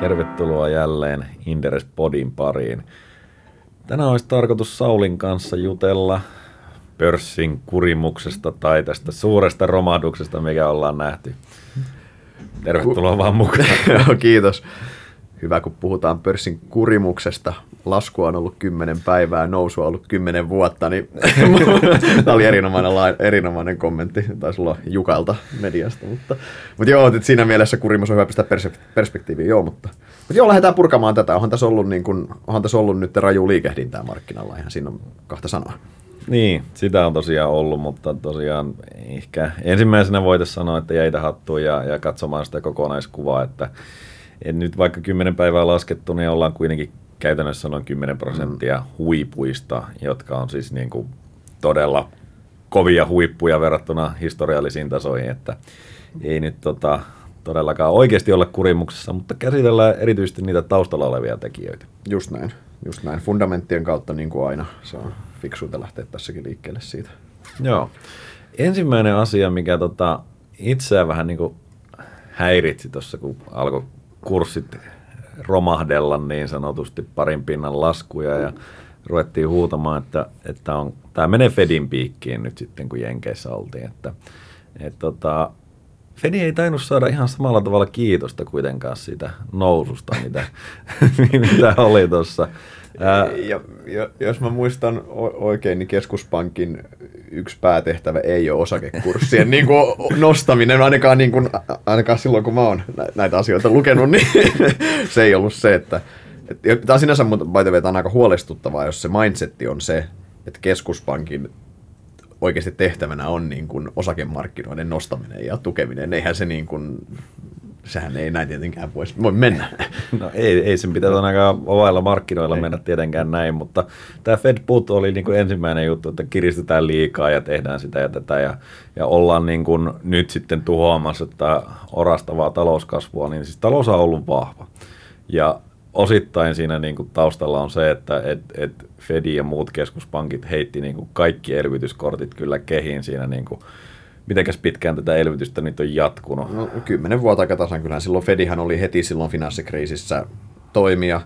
Tervetuloa jälleen Inderes Podin pariin. Tänään olisi tarkoitus Saulin kanssa jutella pörssin kurimuksesta tai tästä suuresta romahduksesta, mikä ollaan nähty. Tervetuloa vaan mukaan. Kiitos. Hyvä, kun puhutaan pörssin kurimuksesta. Lasku on ollut kymmenen päivää, nousu on ollut kymmenen vuotta, niin tämä oli erinomainen, erinomainen kommentti. Taisi olla Jukalta mediasta, mutta, mutta joo, että siinä mielessä kurimus on hyvä pistää perspektiiviin, joo, mutta, mutta joo, lähdetään purkamaan tätä. Onhan tässä ollut, niin kuin, onhan tässä ollut nyt raju liikehdintää markkinalla, ihan siinä on kahta sanoa. Niin, sitä on tosiaan ollut, mutta tosiaan ehkä ensimmäisenä voitaisiin sanoa, että jäitä hattuun ja, ja katsomaan sitä kokonaiskuvaa, että et nyt vaikka 10 päivää laskettu, niin ollaan kuitenkin käytännössä noin 10 prosenttia mm. huipuista, jotka on siis niin kuin todella kovia huippuja verrattuna historiallisiin tasoihin, että ei nyt tota, todellakaan oikeasti olla kurimuksessa, mutta käsitellään erityisesti niitä taustalla olevia tekijöitä. Just näin, just näin. Fundamenttien kautta niin kuin aina. Se on fiksuita lähteä tässäkin liikkeelle siitä. Joo. Ensimmäinen asia, mikä tota, itseä vähän niin kuin häiritsi tuossa, kun alkoi kurssit romahdella niin sanotusti parin pinnan laskuja ja ruvettiin huutamaan, että, että on, tämä menee Fedin piikkiin nyt sitten, kun Jenkeissä oltiin. Että, et tota, Fedi ei tainnut saada ihan samalla tavalla kiitosta kuitenkaan siitä noususta, mitä, mitä oli tuossa. Ja, ja, jos mä muistan oikein, niin keskuspankin yksi päätehtävä ei ole osakekurssien niin kuin nostaminen, ainakaan, niin kuin, ainakaan silloin kun mä oon näitä asioita lukenut, niin se ei ollut se, että, tämä on sinänsä by the aika huolestuttavaa, jos se mindsetti on se, että keskuspankin oikeasti tehtävänä on niin kuin osakemarkkinoiden nostaminen ja tukeminen. Eihän se niin kuin, sehän ei näin tietenkään voisi, voi mennä. No ei, ei sen pitäisi ainakaan ovailla markkinoilla ei. mennä tietenkään näin, mutta tämä Fed Put oli niin kuin ensimmäinen juttu, että kiristetään liikaa ja tehdään sitä ja tätä ja, ja ollaan niin kuin nyt sitten tuhoamassa tätä orastavaa talouskasvua, niin siis talous on ollut vahva. Ja osittain siinä niin kuin taustalla on se, että et, et Fed ja muut keskuspankit heitti niin kuin kaikki elvytyskortit kyllä kehiin siinä niin kuin Mitenkäs pitkään tätä elvytystä nyt on jatkunut? No, kymmenen vuotta aika tasan. Kyllähän silloin Fedihän oli heti silloin finanssikriisissä toimia.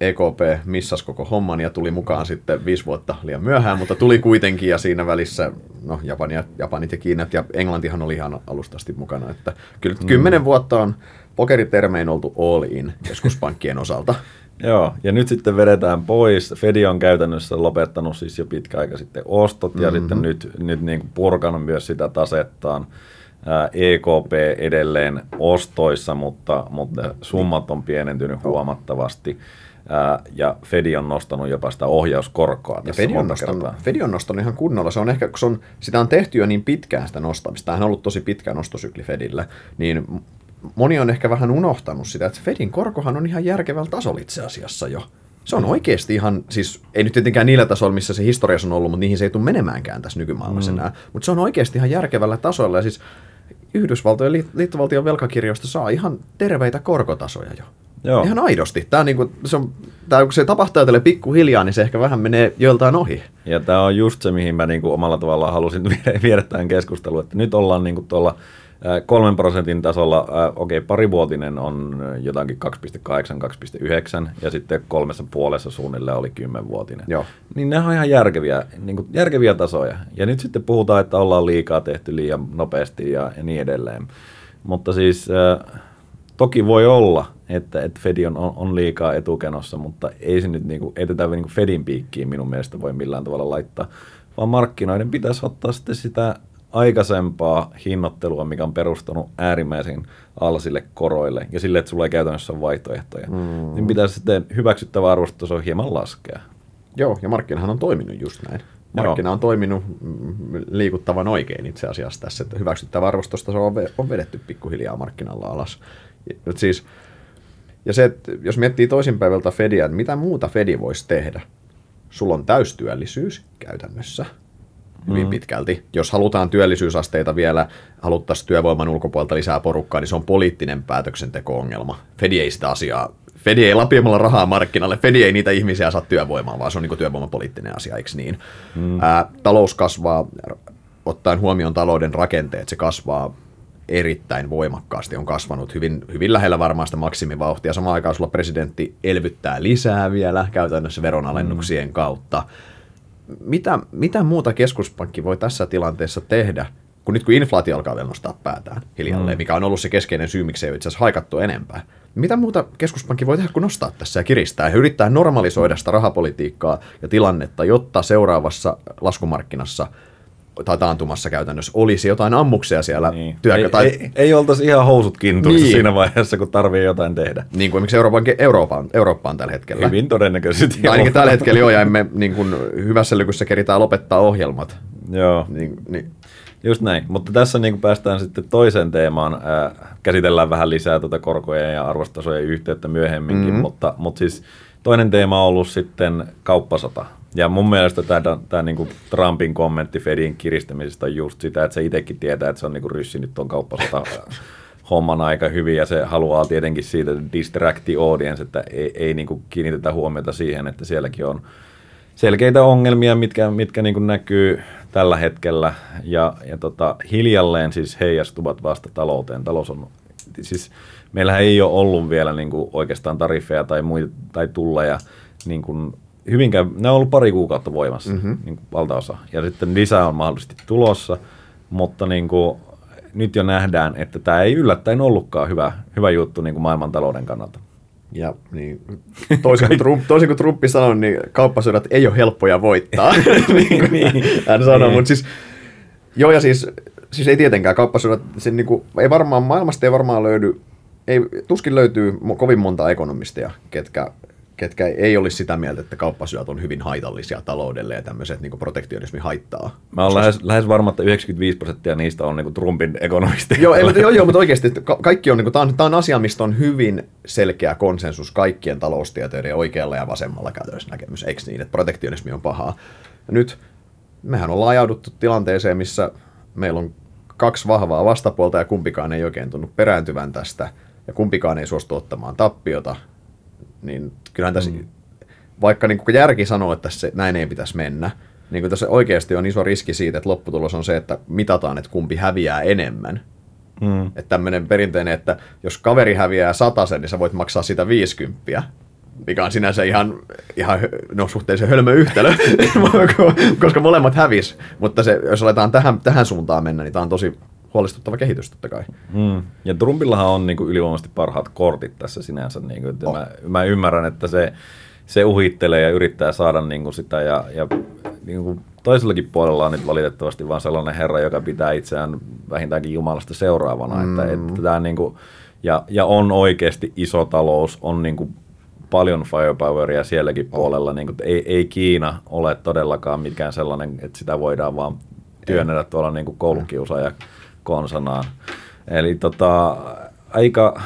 EKP missas koko homman ja tuli mukaan sitten viisi vuotta liian myöhään, mutta tuli kuitenkin ja siinä välissä no, Japania, Japanit ja Kiinat ja Englantihan oli ihan alustasti mukana. Että kyllä mm. kymmenen vuotta on pokeritermein oltu all in keskuspankkien osalta. Joo, ja nyt sitten vedetään pois. Fedi on käytännössä lopettanut siis jo pitkä aika sitten ostot, mm-hmm. ja sitten nyt, nyt niin kuin purkanut myös sitä tasettaan. EKP edelleen ostoissa, mutta, mutta summat on pienentynyt huomattavasti. ja Fedi on nostanut jopa sitä ohjauskorkoa tässä Fedi on, nostanut, Fedi on nostanut ihan kunnolla. Se on ehkä, kun se on, sitä on tehty jo niin pitkään sitä nostamista, tämähän on ollut tosi pitkä nostosykli Fedillä, niin moni on ehkä vähän unohtanut sitä, että Fedin korkohan on ihan järkevällä tasolla itse asiassa jo. Se on oikeasti ihan, siis ei nyt tietenkään niillä tasoilla, missä se historiassa on ollut, mutta niihin se ei tule menemäänkään tässä nykymaailmassa mm. enää. Mutta se on oikeasti ihan järkevällä tasolla ja siis Yhdysvaltojen liittovaltion velkakirjoista saa ihan terveitä korkotasoja jo. Joo. Ihan aidosti. Tämä, niin kuin, se on, tämä, kun se tapahtuu tälle pikkuhiljaa, niin se ehkä vähän menee joiltain ohi. Ja tämä on just se, mihin mä niin kuin omalla tavallaan halusin viedä tämän keskustelun, että nyt ollaan niin kuin tuolla kolmen prosentin tasolla, okei, okay, parivuotinen on jotakin 2,8, 2,9 ja sitten kolmessa puolessa suunnilleen oli kymmenvuotinen. Joo. Niin ne on ihan järkeviä, niin kuin järkeviä tasoja. Ja nyt sitten puhutaan, että ollaan liikaa tehty liian nopeasti ja, ja niin edelleen. Mutta siis toki voi olla, että, että Fedi on, on liikaa etukenossa, mutta ei se nyt niin kuin, ei tätä niin kuin Fedin piikkiin minun mielestä voi millään tavalla laittaa, vaan markkinoiden pitäisi ottaa sitten sitä aikaisempaa hinnoittelua, mikä on perustunut äärimmäisen alsille koroille ja sille, että sulla ei käytännössä ole vaihtoehtoja, mm. niin pitäisi sitten hyväksyttävä arvostustaso hieman laskea. Joo, ja markkinahan on toiminut just näin. Markkina on toiminut liikuttavan oikein itse asiassa tässä, että hyväksyttävä arvostustaso on vedetty pikkuhiljaa markkinalla alas. Ja, siis, ja se, että jos miettii toisinpäivältä Fedia, että mitä muuta Fedi voisi tehdä? Sulla on täystyöllisyys käytännössä – hyvin mm. pitkälti. Jos halutaan työllisyysasteita vielä, haluttaisiin työvoiman ulkopuolelta lisää porukkaa, niin se on poliittinen päätöksenteko-ongelma. Fedi ei sitä asiaa, Fedi ei lapiamalla rahaa markkinalle, Fedi ei niitä ihmisiä saa työvoimaan, vaan se on niin työvoimapoliittinen asia, eikö niin? Mm. Ää, talous kasvaa, ottaen huomioon talouden rakenteet, se kasvaa erittäin voimakkaasti, on kasvanut hyvin, hyvin lähellä varmaan sitä maksimivauhtia. Samaan aikaan sulla presidentti elvyttää lisää vielä käytännössä veronalennuksien mm. kautta. Mitä, mitä muuta keskuspankki voi tässä tilanteessa tehdä, kun nyt kun inflaatio alkaa vielä nostaa päätään hiljalleen, mm. mikä on ollut se keskeinen syy, miksi ei itse asiassa haikattu enempää. Mitä muuta keskuspankki voi tehdä kuin nostaa tässä ja kiristää ja yrittää normalisoida sitä rahapolitiikkaa ja tilannetta, jotta seuraavassa laskumarkkinassa – tai taantumassa käytännössä olisi jotain ammuksia siellä niin. työkä. Tai... Ei, ei, ei oltaisi ihan housut kintuissa niin. siinä vaiheessa, kun tarvii jotain tehdä. Niin kuin miksi Euroopan, Euroopan, Eurooppaan tällä hetkellä. Hyvin todennäköisesti. Tai ainakin tällä hetkellä jo, ja emme niin kuin, hyvässä lykyssä keritään lopettaa ohjelmat. Joo. Niin, niin. Just näin, mutta tässä niin päästään sitten toiseen teemaan. Äh, käsitellään vähän lisää tuota korkojen ja arvostasojen yhteyttä myöhemminkin, mm-hmm. mutta, mutta siis toinen teema on ollut sitten kauppasota. Ja mun mielestä tämä, tämä niin kuin Trumpin kommentti Fedin kiristämisestä on just sitä, että se itsekin tietää, että se on niin kuin ryssinyt tuon kauppasota homman aika hyvin ja se haluaa tietenkin siitä distract the audience, että ei, ei niin kuin kiinnitetä huomiota siihen, että sielläkin on selkeitä ongelmia, mitkä, mitkä niin kuin näkyy tällä hetkellä ja, ja tota, hiljalleen siis heijastuvat vasta talouteen. Talous on, siis meillähän ei ole ollut vielä niin kuin oikeastaan tariffeja tai, muita, tai tulleja niin kuin hyvinkään, ne on ollut pari kuukautta voimassa, mm-hmm. niin kuin valtaosa. Ja sitten lisää on mahdollisesti tulossa, mutta niin kuin, nyt jo nähdään, että tämä ei yllättäen ollutkaan hyvä, hyvä juttu niin kuin maailmantalouden kannalta. Ja niin, toisin, kuin Trump, toisin kuin Trumpi sanoi, niin kauppasodat ei ole helppoja voittaa, niin kuin niin. hän sanoi, niin. mutta siis, joo ja siis, siis ei tietenkään kauppasodat, se niin kuin, ei varmaan, maailmasta ei varmaan löydy, ei, tuskin löytyy kovin monta ekonomistia, ketkä ketkä ei olisi sitä mieltä, että kauppasyöt on hyvin haitallisia taloudelle ja tämmöiset niin protektionismi haittaa. Mä olen lähes, lähes varma, että 95 prosenttia niistä on niin Trumpin ekonomisteja. Joo, ei, mutta, joo, joo, mutta oikeasti ka- kaikki on, niin kuin, tämä, on, tämä on asia, mistä on hyvin selkeä konsensus kaikkien taloustieteiden oikealla ja vasemmalla käytännössä näkemys, eikö niin, että protektionismi on pahaa. Ja nyt mehän ollaan ajauduttu tilanteeseen, missä meillä on kaksi vahvaa vastapuolta ja kumpikaan ei oikein tunnu perääntyvän tästä ja kumpikaan ei suostu ottamaan tappiota, niin kyllähän tässä, mm. vaikka niin kuin järki sanoo, että se, näin ei pitäisi mennä, niin kuin tässä oikeasti on iso riski siitä, että lopputulos on se, että mitataan, että kumpi häviää enemmän. Mm. Että tämmöinen perinteinen, että jos kaveri häviää sen, niin sä voit maksaa sitä 50, mikä on sinänsä ihan, ihan no, suhteellisen hölmö yhtälö, koska molemmat hävis. Mutta se, jos aletaan tähän, tähän suuntaan mennä, niin tämä on tosi huolestuttava kehitys totta kai. Mm. Ja Trumpillahan on niin kuin ylivoimaisesti parhaat kortit tässä sinänsä. Niin kuin, että oh. mä, mä ymmärrän, että se, se uhittelee ja yrittää saada niin kuin sitä ja, ja niin kuin toisellakin puolella on nyt valitettavasti vain sellainen herra, joka pitää itseään vähintäänkin Jumalasta seuraavana. Mm. Että, että tämä niin kuin, ja, ja on oikeasti iso talous, on niin kuin paljon firepoweria sielläkin puolella. Niin kuin, ei, ei Kiina ole todellakaan mikään sellainen, että sitä voidaan vaan työnnellä tuolla niin kuin koulukiusaaja konsanaan. Eli tota, aika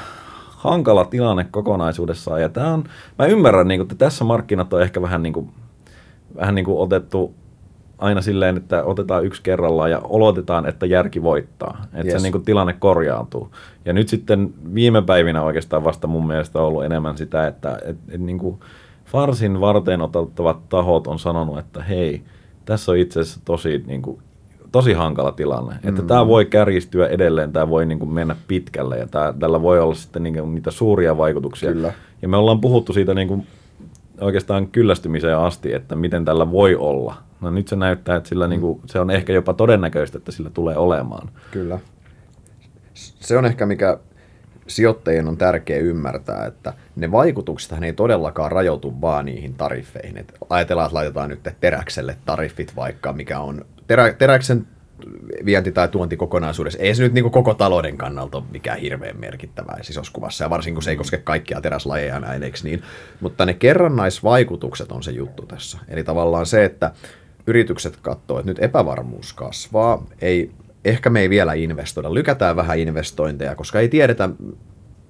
hankala tilanne kokonaisuudessaan. Ja tämä on, mä ymmärrän, niin kuin, että tässä markkinat on ehkä vähän, niin kuin, vähän niin kuin otettu aina silleen, että otetaan yksi kerrallaan ja olotetaan, että järki voittaa. Että yes. se niin kuin, tilanne korjaantuu. Ja nyt sitten viime päivinä oikeastaan vasta mun mielestä on ollut enemmän sitä, että et, et, niin kuin Farsin varten otettavat tahot on sanonut, että hei, tässä on itse asiassa tosi niin kuin, tosi hankala tilanne. Mm. Että tämä voi kärjistyä edelleen, tämä voi niin kuin mennä pitkälle ja tää, tällä voi olla sitten niin kuin niitä suuria vaikutuksia. Kyllä. Ja me ollaan puhuttu siitä niin kuin oikeastaan kyllästymiseen asti, että miten tällä voi olla. No nyt se näyttää, että sillä mm. niin kuin, se on ehkä jopa todennäköistä, että sillä tulee olemaan. Kyllä. Se on ehkä mikä sijoittajien on tärkeää ymmärtää, että ne vaikutuksethan ei todellakaan rajoitu vaan niihin tariffeihin. Et ajatellaan, että laitetaan nyt teräkselle tariffit vaikka, mikä on terä, teräksen vienti tai tuonti kokonaisuudessa, ei se nyt niin koko talouden kannalta ole mikään hirveän merkittävää siis kuvassa, ja varsinkin kun se ei koske kaikkia teräslajeja näin, eikö niin? Mutta ne kerrannaisvaikutukset on se juttu tässä. Eli tavallaan se, että yritykset katsoo, että nyt epävarmuus kasvaa, ei, ehkä me ei vielä investoida, lykätään vähän investointeja, koska ei tiedetä,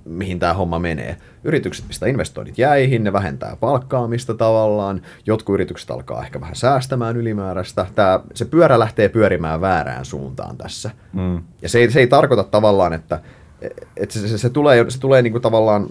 mihin tämä homma menee. Yritykset pistää investoinnit jäihin, ne vähentää palkkaamista tavallaan, jotkut yritykset alkaa ehkä vähän säästämään ylimääräistä. Tää, se pyörä lähtee pyörimään väärään suuntaan tässä. Mm. Ja se ei, se ei tarkoita tavallaan, että, että se, se, se tulee, se tulee niinku tavallaan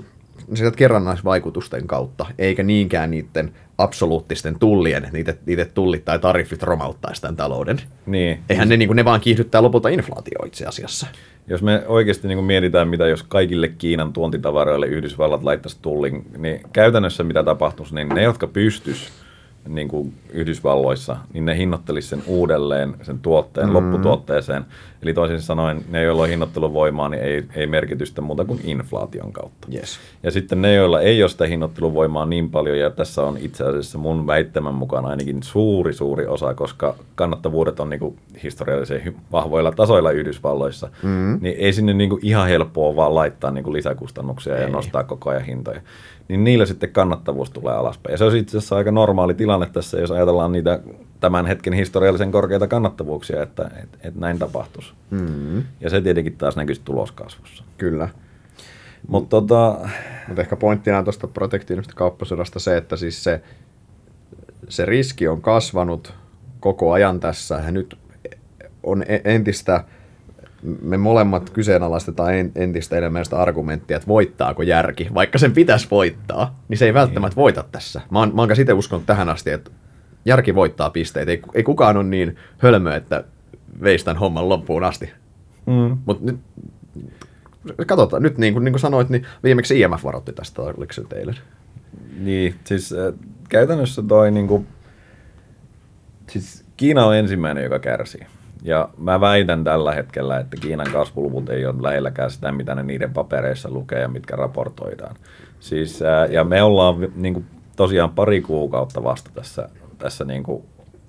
sieltä kerrannaisvaikutusten kautta, eikä niinkään niiden absoluuttisten tullien, että niitä, niitä tullit tai tariffit romauttaisi tämän talouden. Niin. Eihän ne, niin kuin, ne vaan kiihdyttää lopulta inflaatio itse asiassa. Jos me oikeasti niin kuin mietitään, mitä jos kaikille Kiinan tuontitavaroille Yhdysvallat laittaisi tullin, niin käytännössä mitä tapahtuisi, niin ne, jotka pystyisivät niin kuin Yhdysvalloissa, niin ne hinnoittelisi sen uudelleen sen tuotteen mm. lopputuotteeseen. Eli toisin sanoen, ne, joilla on hinnoittelun voimaa, niin ei, ei merkitystä muuta kuin inflaation kautta. Yes. Ja sitten ne, joilla ei ole sitä hinnoittelun voimaa niin paljon, ja tässä on itse asiassa mun väittämän mukaan ainakin suuri, suuri osa, koska kannattavuudet on niin kuin historiallisen vahvoilla tasoilla Yhdysvalloissa, mm. niin ei sinne niin kuin ihan helppoa vaan laittaa niin kuin lisäkustannuksia ei. ja nostaa koko ajan hintoja niin niillä sitten kannattavuus tulee alaspäin. Ja se on itse asiassa aika normaali tilanne tässä, jos ajatellaan niitä tämän hetken historiallisen korkeita kannattavuuksia, että et, et näin tapahtuisi. Mm-hmm. Ja se tietenkin taas näkyisi tuloskasvussa. Kyllä. Mutta tota... Mut ehkä pointtina tuosta protektiivisesta kauppasodasta se, että siis se, se riski on kasvanut koko ajan tässä ja nyt on e-, entistä me molemmat kyseenalaistetaan entistä enemmän sitä argumenttia, että voittaako järki. Vaikka sen pitäisi voittaa, niin se ei välttämättä niin. voita tässä. Mä oon, mä oon itse uskonut tähän asti, että järki voittaa pisteitä. Ei, ei kukaan ole niin hölmö, että veisi tämän homman loppuun asti. Mm. Mutta nyt, katsotaan, nyt niin kuin, niin kuin sanoit, niin viimeksi IMF varoitti tästä, oliko se teille? Niin, siis äh, käytännössä toi niin kuin, siis Kiina on ensimmäinen, joka kärsii. Ja mä väitän tällä hetkellä, että Kiinan kasvuluvut ei ole lähelläkään sitä, mitä ne niiden papereissa lukee ja mitkä raportoidaan. Siis, ää, ja me ollaan niin kuin, tosiaan pari kuukautta vasta tässä, tässä niin kuin,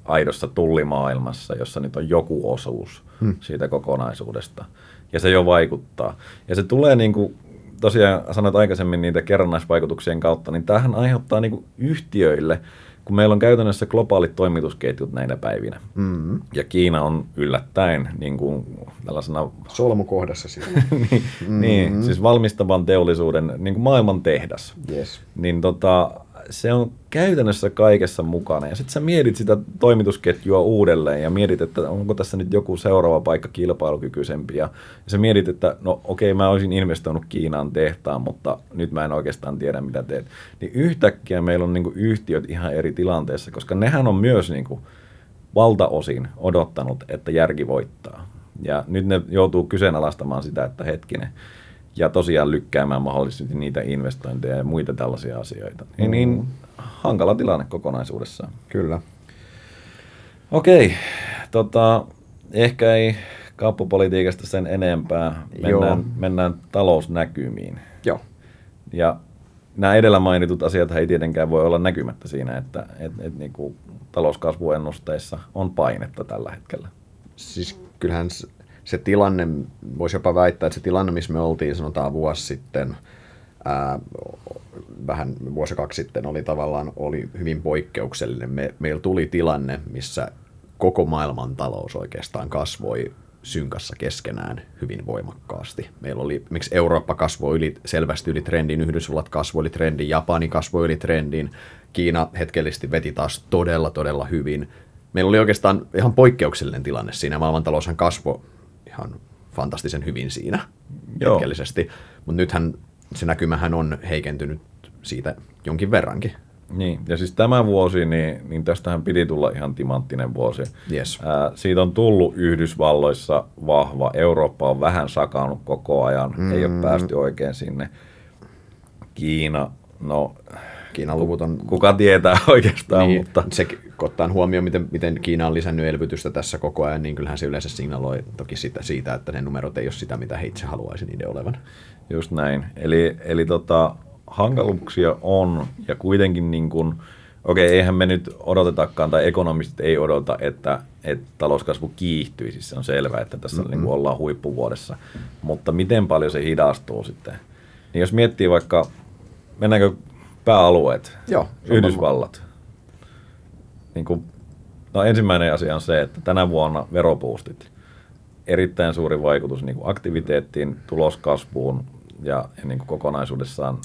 aidossa tullimaailmassa, jossa nyt on joku osuus hmm. siitä kokonaisuudesta. Ja se jo vaikuttaa. Ja se tulee niin kuin, tosiaan sanoit aikaisemmin niitä kerrannaisvaikutuksien kautta, niin tämähän aiheuttaa niin kuin yhtiöille – kun meillä on käytännössä globaalit toimitusketjut näinä päivinä. Mm-hmm. Ja Kiina on yllättäen niin kuin tällaisena... Solmukohdassa siis. niin, mm-hmm. niin, siis valmistavan teollisuuden niin kuin maailman tehdas. Yes. Niin tota, se on käytännössä kaikessa mukana. Ja sitten sä mietit sitä toimitusketjua uudelleen ja mietit, että onko tässä nyt joku seuraava paikka kilpailukykyisempi. Ja, sä mietit, että no okei, mä olisin investoinut Kiinaan tehtaan, mutta nyt mä en oikeastaan tiedä, mitä teet. Niin yhtäkkiä meillä on niinku yhtiöt ihan eri tilanteessa, koska nehän on myös niinku valtaosin odottanut, että järki voittaa. Ja nyt ne joutuu kyseenalaistamaan sitä, että hetkinen, ja tosiaan lykkäämään mahdollisesti niitä investointeja ja muita tällaisia asioita. Niin, niin mm. hankala tilanne kokonaisuudessaan. Kyllä. Okei, tota, ehkä ei kauppapolitiikasta sen enempää. Mennään, mennään talousnäkymiin. Joo. Ja nämä edellä mainitut asiat ei tietenkään voi olla näkymättä siinä, että et, et, niin kuin talouskasvuennusteissa on painetta tällä hetkellä. Siis kyllähän se tilanne, voisi jopa väittää, että se tilanne, missä me oltiin sanotaan vuosi sitten, ää, vähän vuosi kaksi sitten, oli tavallaan oli hyvin poikkeuksellinen. Me, meillä tuli tilanne, missä koko maailman talous oikeastaan kasvoi synkassa keskenään hyvin voimakkaasti. Meillä oli, miksi Eurooppa kasvoi yli, selvästi yli trendin, Yhdysvallat kasvoi yli trendin, Japani kasvoi yli trendin, Kiina hetkellisesti veti taas todella, todella hyvin. Meillä oli oikeastaan ihan poikkeuksellinen tilanne siinä. Maailmantaloushan kasvoi ihan fantastisen hyvin siinä Joo. hetkellisesti. Mutta nythän se näkymähän on heikentynyt siitä jonkin verrankin. Niin, ja siis tämä vuosi, niin, niin tästähän piti tulla ihan timanttinen vuosi. Yes. Ää, siitä on tullut Yhdysvalloissa vahva, Eurooppa on vähän sakannut koko ajan, mm. ei ole mm. päästy oikein sinne. Kiina, no Kiinan luvut on... Kuka tietää oikeastaan, niin, mutta... Se, ottaa huomioon, miten, miten Kiina on lisännyt elvytystä tässä koko ajan, niin kyllähän se yleensä signaloi toki sitä, siitä, että ne numerot ei ole sitä, mitä he itse haluaisi niiden olevan. Just näin. Eli, eli tota, hankaluuksia on, ja kuitenkin niin kuin, okei, okay, eihän me nyt odotetakaan, tai ekonomistit ei odota, että, että talouskasvu kiihtyisi, siis se on selvää, että tässä mm-hmm. niin kuin ollaan huippuvuodessa, mutta miten paljon se hidastuu sitten? Niin jos miettii vaikka, mennäänkö pääalueet, Joo, Yhdysvallat. Niin kuin, no ensimmäinen asia on se, että tänä vuonna veropuustit, erittäin suuri vaikutus niin kuin aktiviteettiin, tuloskasvuun ja, ja niin kuin kokonaisuudessaan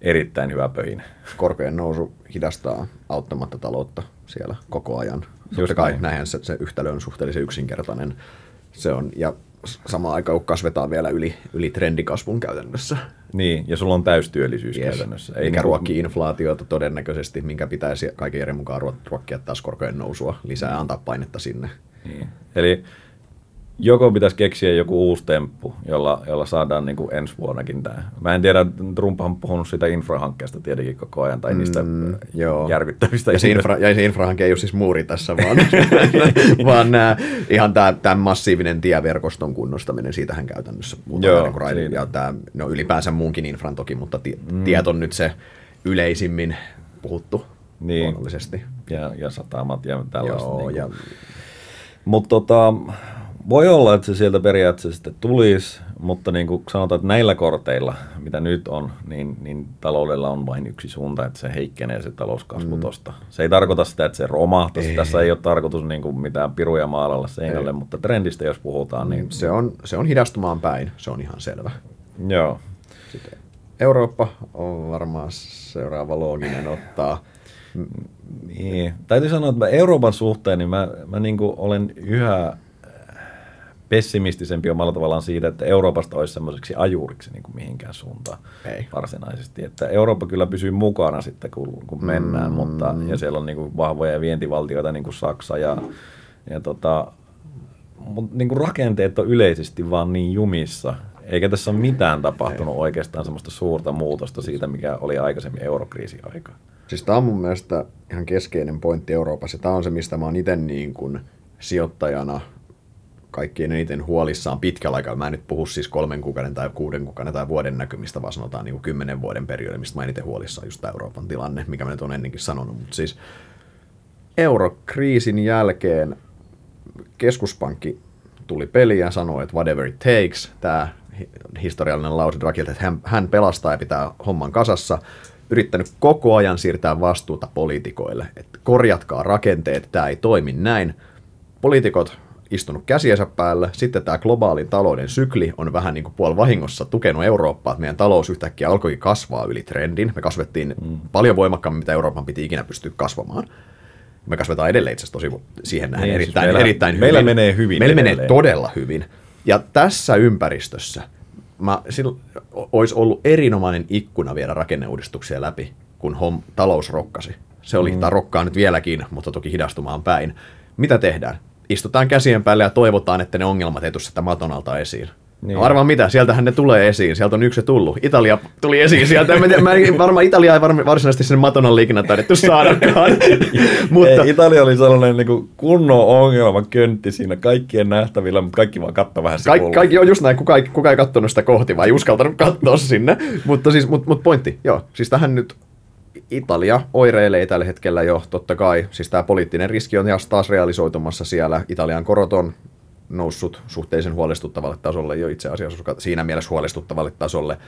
erittäin hyvä pöhin. Korkojen nousu hidastaa auttamatta taloutta siellä koko ajan. Just kai näinhän se, se yhtälö on suhteellisen yksinkertainen. Se on, ja samaan aikaan kasvetaan vielä yli, yli trendikasvun käytännössä. Niin, ja sulla on täystyöllisyys yes. käytännössä. Ei mikä niin ruokkii inflaatiota todennäköisesti, minkä pitäisi kaiken järjen mukaan ruokkia taas korkojen nousua lisää ja antaa painetta sinne. Niin. Eli joko pitäisi keksiä joku uusi temppu, jolla, jolla saadaan niin kuin ensi vuonnakin tämä. Mä en tiedä, Trump on puhunut sitä infrahankkeesta tietenkin koko ajan, tai niistä mm, joo. järkyttävistä. Ja se, infra, ja se infrahanke ei ole siis muuri tässä, vaan, vaan nää, ihan tämä massiivinen tieverkoston kunnostaminen, siitähän käytännössä puhutaan. Joo, niin raidin, ja tämä, no ylipäänsä muunkin infran toki, mutta ti, mm. tiet on nyt se yleisimmin puhuttu niin. luonnollisesti. Ja, ja satamat ja tällaista. Joo, niin ja... Mutta tota, voi olla, että se sieltä periaatteessa sitten tulisi, mutta niin kuin sanotaan, että näillä korteilla, mitä nyt on, niin, niin taloudella on vain yksi suunta, että se heikkenee se talouskasvu mm. tosta. Se ei tarkoita sitä, että se romahtaisi. Ei. Tässä ei ole tarkoitus niin kuin mitään piruja maalalla seinälle, ei. mutta trendistä jos puhutaan, niin... Se on, se on hidastumaan päin, se on ihan selvä. Joo. Sitten Eurooppa on varmaan seuraava looginen ottaa. Niin. Täytyy sanoa, että Euroopan suhteen niin mä, mä niin olen yhä pessimistisempi omalla tavallaan siitä, että Euroopasta olisi semmoiseksi ajuriksi niin kuin mihinkään suuntaan Ei. varsinaisesti. Että Eurooppa kyllä pysyy mukana sitten, kun, kun mennään, mm. mutta, ja siellä on niin kuin vahvoja vientivaltioita, niin kuin Saksa ja, ja tota, mutta niin kuin rakenteet on yleisesti vaan niin jumissa, eikä tässä ole mitään tapahtunut Ei. oikeastaan semmoista suurta muutosta siitä, mikä oli aikaisemmin eurokriisin aika. Siis tämä on mun mielestä ihan keskeinen pointti Euroopassa. Tämä on se, mistä mä oon itse niin kuin sijoittajana – kaikkien eniten huolissaan pitkällä aikaa. Mä en nyt puhu siis kolmen kuukauden tai kuuden kuukauden tai vuoden näkymistä, vaan sanotaan niin kuin kymmenen vuoden periodi, mistä mä eniten huolissaan just Euroopan tilanne, mikä mä nyt on ennenkin sanonut. Mutta siis eurokriisin jälkeen keskuspankki tuli peliin ja sanoi, että whatever it takes, tämä historiallinen lause Dragilta, että hän, hän pelastaa ja pitää homman kasassa, yrittänyt koko ajan siirtää vastuuta poliitikoille, että korjatkaa rakenteet, tämä ei toimi näin. Poliitikot istunut käsiensä päällä. Sitten tämä globaalin talouden sykli on vähän niin kuin puoli vahingossa tukenut Eurooppaa, että meidän talous yhtäkkiä alkoi kasvaa yli trendin. Me kasvettiin mm. paljon voimakkaammin, mitä Euroopan piti ikinä pystyä kasvamaan. Me kasvetaan edelleen itse asiassa tosi siihen nähden niin, erittäin, siis meillä, erittäin hyvin. Meillä menee hyvin Meillä edelleen. menee todella hyvin. Ja tässä ympäristössä mä, silloin, olisi ollut erinomainen ikkuna viedä rakenneuudistuksia läpi, kun hom, talous rokkasi. Se oli, mm. tai rokkaa nyt vieläkin, mutta toki hidastumaan päin. Mitä tehdään? Istutaan käsien päälle ja toivotaan, että ne ongelmat ei tule sitä maton alta esiin. Niin. No arvaan mitä, sieltähän ne tulee esiin, sieltä on yksi tullut. Italia tuli esiin sieltä, mä, tiedän, mä varmaan Italia ei varma, varsinaisesti sen maton alle ikinä taidettu saadakaan. mutta... Ei, Italia oli sellainen niin kuin kunnon ongelma köntti siinä kaikkien nähtävillä, mutta kaikki vaan katsoi vähän Kaik, Kaikki on just näin, kuka, kuka ei katsonut sitä kohti, vai ei uskaltanut katsoa sinne. mutta siis, mut, mut pointti, joo, siis tähän nyt Italia oireilee tällä hetkellä jo, totta kai. Siis tämä poliittinen riski on taas realisoitumassa siellä. Italian korot on noussut suhteellisen huolestuttavalle tasolle jo itse asiassa siinä mielessä huolestuttavalle tasolle.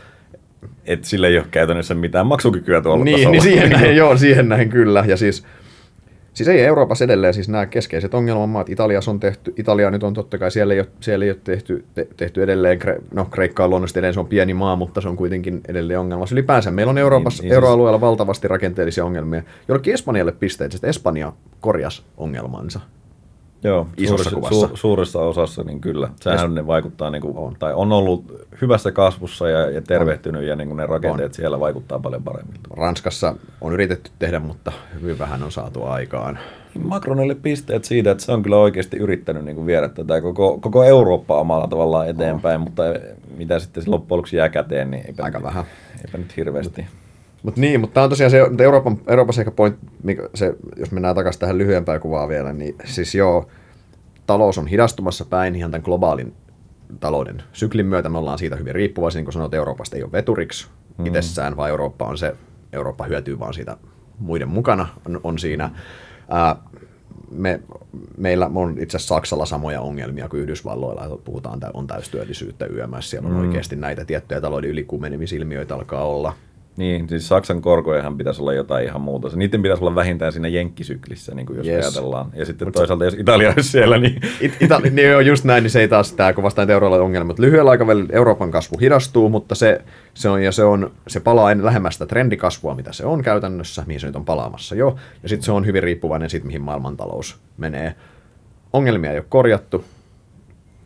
Et sillä ei ole käytännössä mitään maksukykyä tuolla niin, tasolla. Niin siihen näin, joo, siihen näin kyllä. Ja siis Siis ei Euroopassa edelleen siis nämä keskeiset ongelmamaat. Italiassa on tehty, Italia nyt on totta kai, siellä ei ole, siellä ei ole tehty, te, tehty edelleen, no Kreikka on luonnollisesti edelleen, se on pieni maa, mutta se on kuitenkin edelleen ongelma. Ylipäänsä meillä on Euroopassa, niin, niin euroalueella siis... valtavasti rakenteellisia ongelmia. Jollekin Espanjalle pisteet, että Espanja korjas ongelmansa. Joo, isossa suuressa, kuvassa. Su, suuressa osassa, niin kyllä. Sehän ne vaikuttaa, niin kuin, on. tai on ollut hyvässä kasvussa ja, ja tervehtynyt, on. ja niin kuin ne rakenteet on. siellä vaikuttaa paljon paremmin. Ranskassa on yritetty tehdä, mutta hyvin vähän on saatu aikaan. Macronille pisteet siitä, että se on kyllä oikeasti yrittänyt niin kuin viedä tätä koko, koko Eurooppaa omalla tavallaan eteenpäin, oh. mutta mitä sitten loppujen lopuksi jää käteen, niin eipä, Aika nyt, vähän. eipä nyt hirveästi. Mut niin, mutta tämä on tosiaan se, Euroopan, Euroopassa ehkä point, se, jos mennään takaisin tähän lyhyempään kuvaan vielä, niin siis joo, talous on hidastumassa päin ihan tämän globaalin talouden syklin myötä. Me ollaan siitä hyvin riippuvaisia, niin kuin sanoit, Euroopasta ei ole veturiksi mm. itsessään, vaan Eurooppa on se, Eurooppa hyötyy vaan siitä muiden mukana on, on siinä. Ää, me, meillä on itse asiassa Saksalla samoja ongelmia kuin Yhdysvalloilla, puhutaan, on täystyöllisyyttä YMS, siellä on mm. oikeasti näitä tiettyjä talouden ylikuumenemisilmiöitä alkaa olla – niin, siis Saksan korkojahan pitäisi olla jotain ihan muuta. Niiden pitäisi olla vähintään siinä jenkkisyklissä, niin kuin jos yes. ajatellaan. Ja sitten Mut toisaalta, jos Italia olisi siellä, niin... It, Itali, niin joo, just näin, niin se ei taas tämä, kun vastaan ongelma. Mutta lyhyellä aikavälillä Euroopan kasvu hidastuu, mutta se, se, on, ja se, on, se palaa ennen lähemmästä trendikasvua, mitä se on käytännössä, mihin se nyt on palaamassa jo. Ja sitten se on hyvin riippuvainen siitä, mihin maailmantalous menee. Ongelmia ei ole korjattu.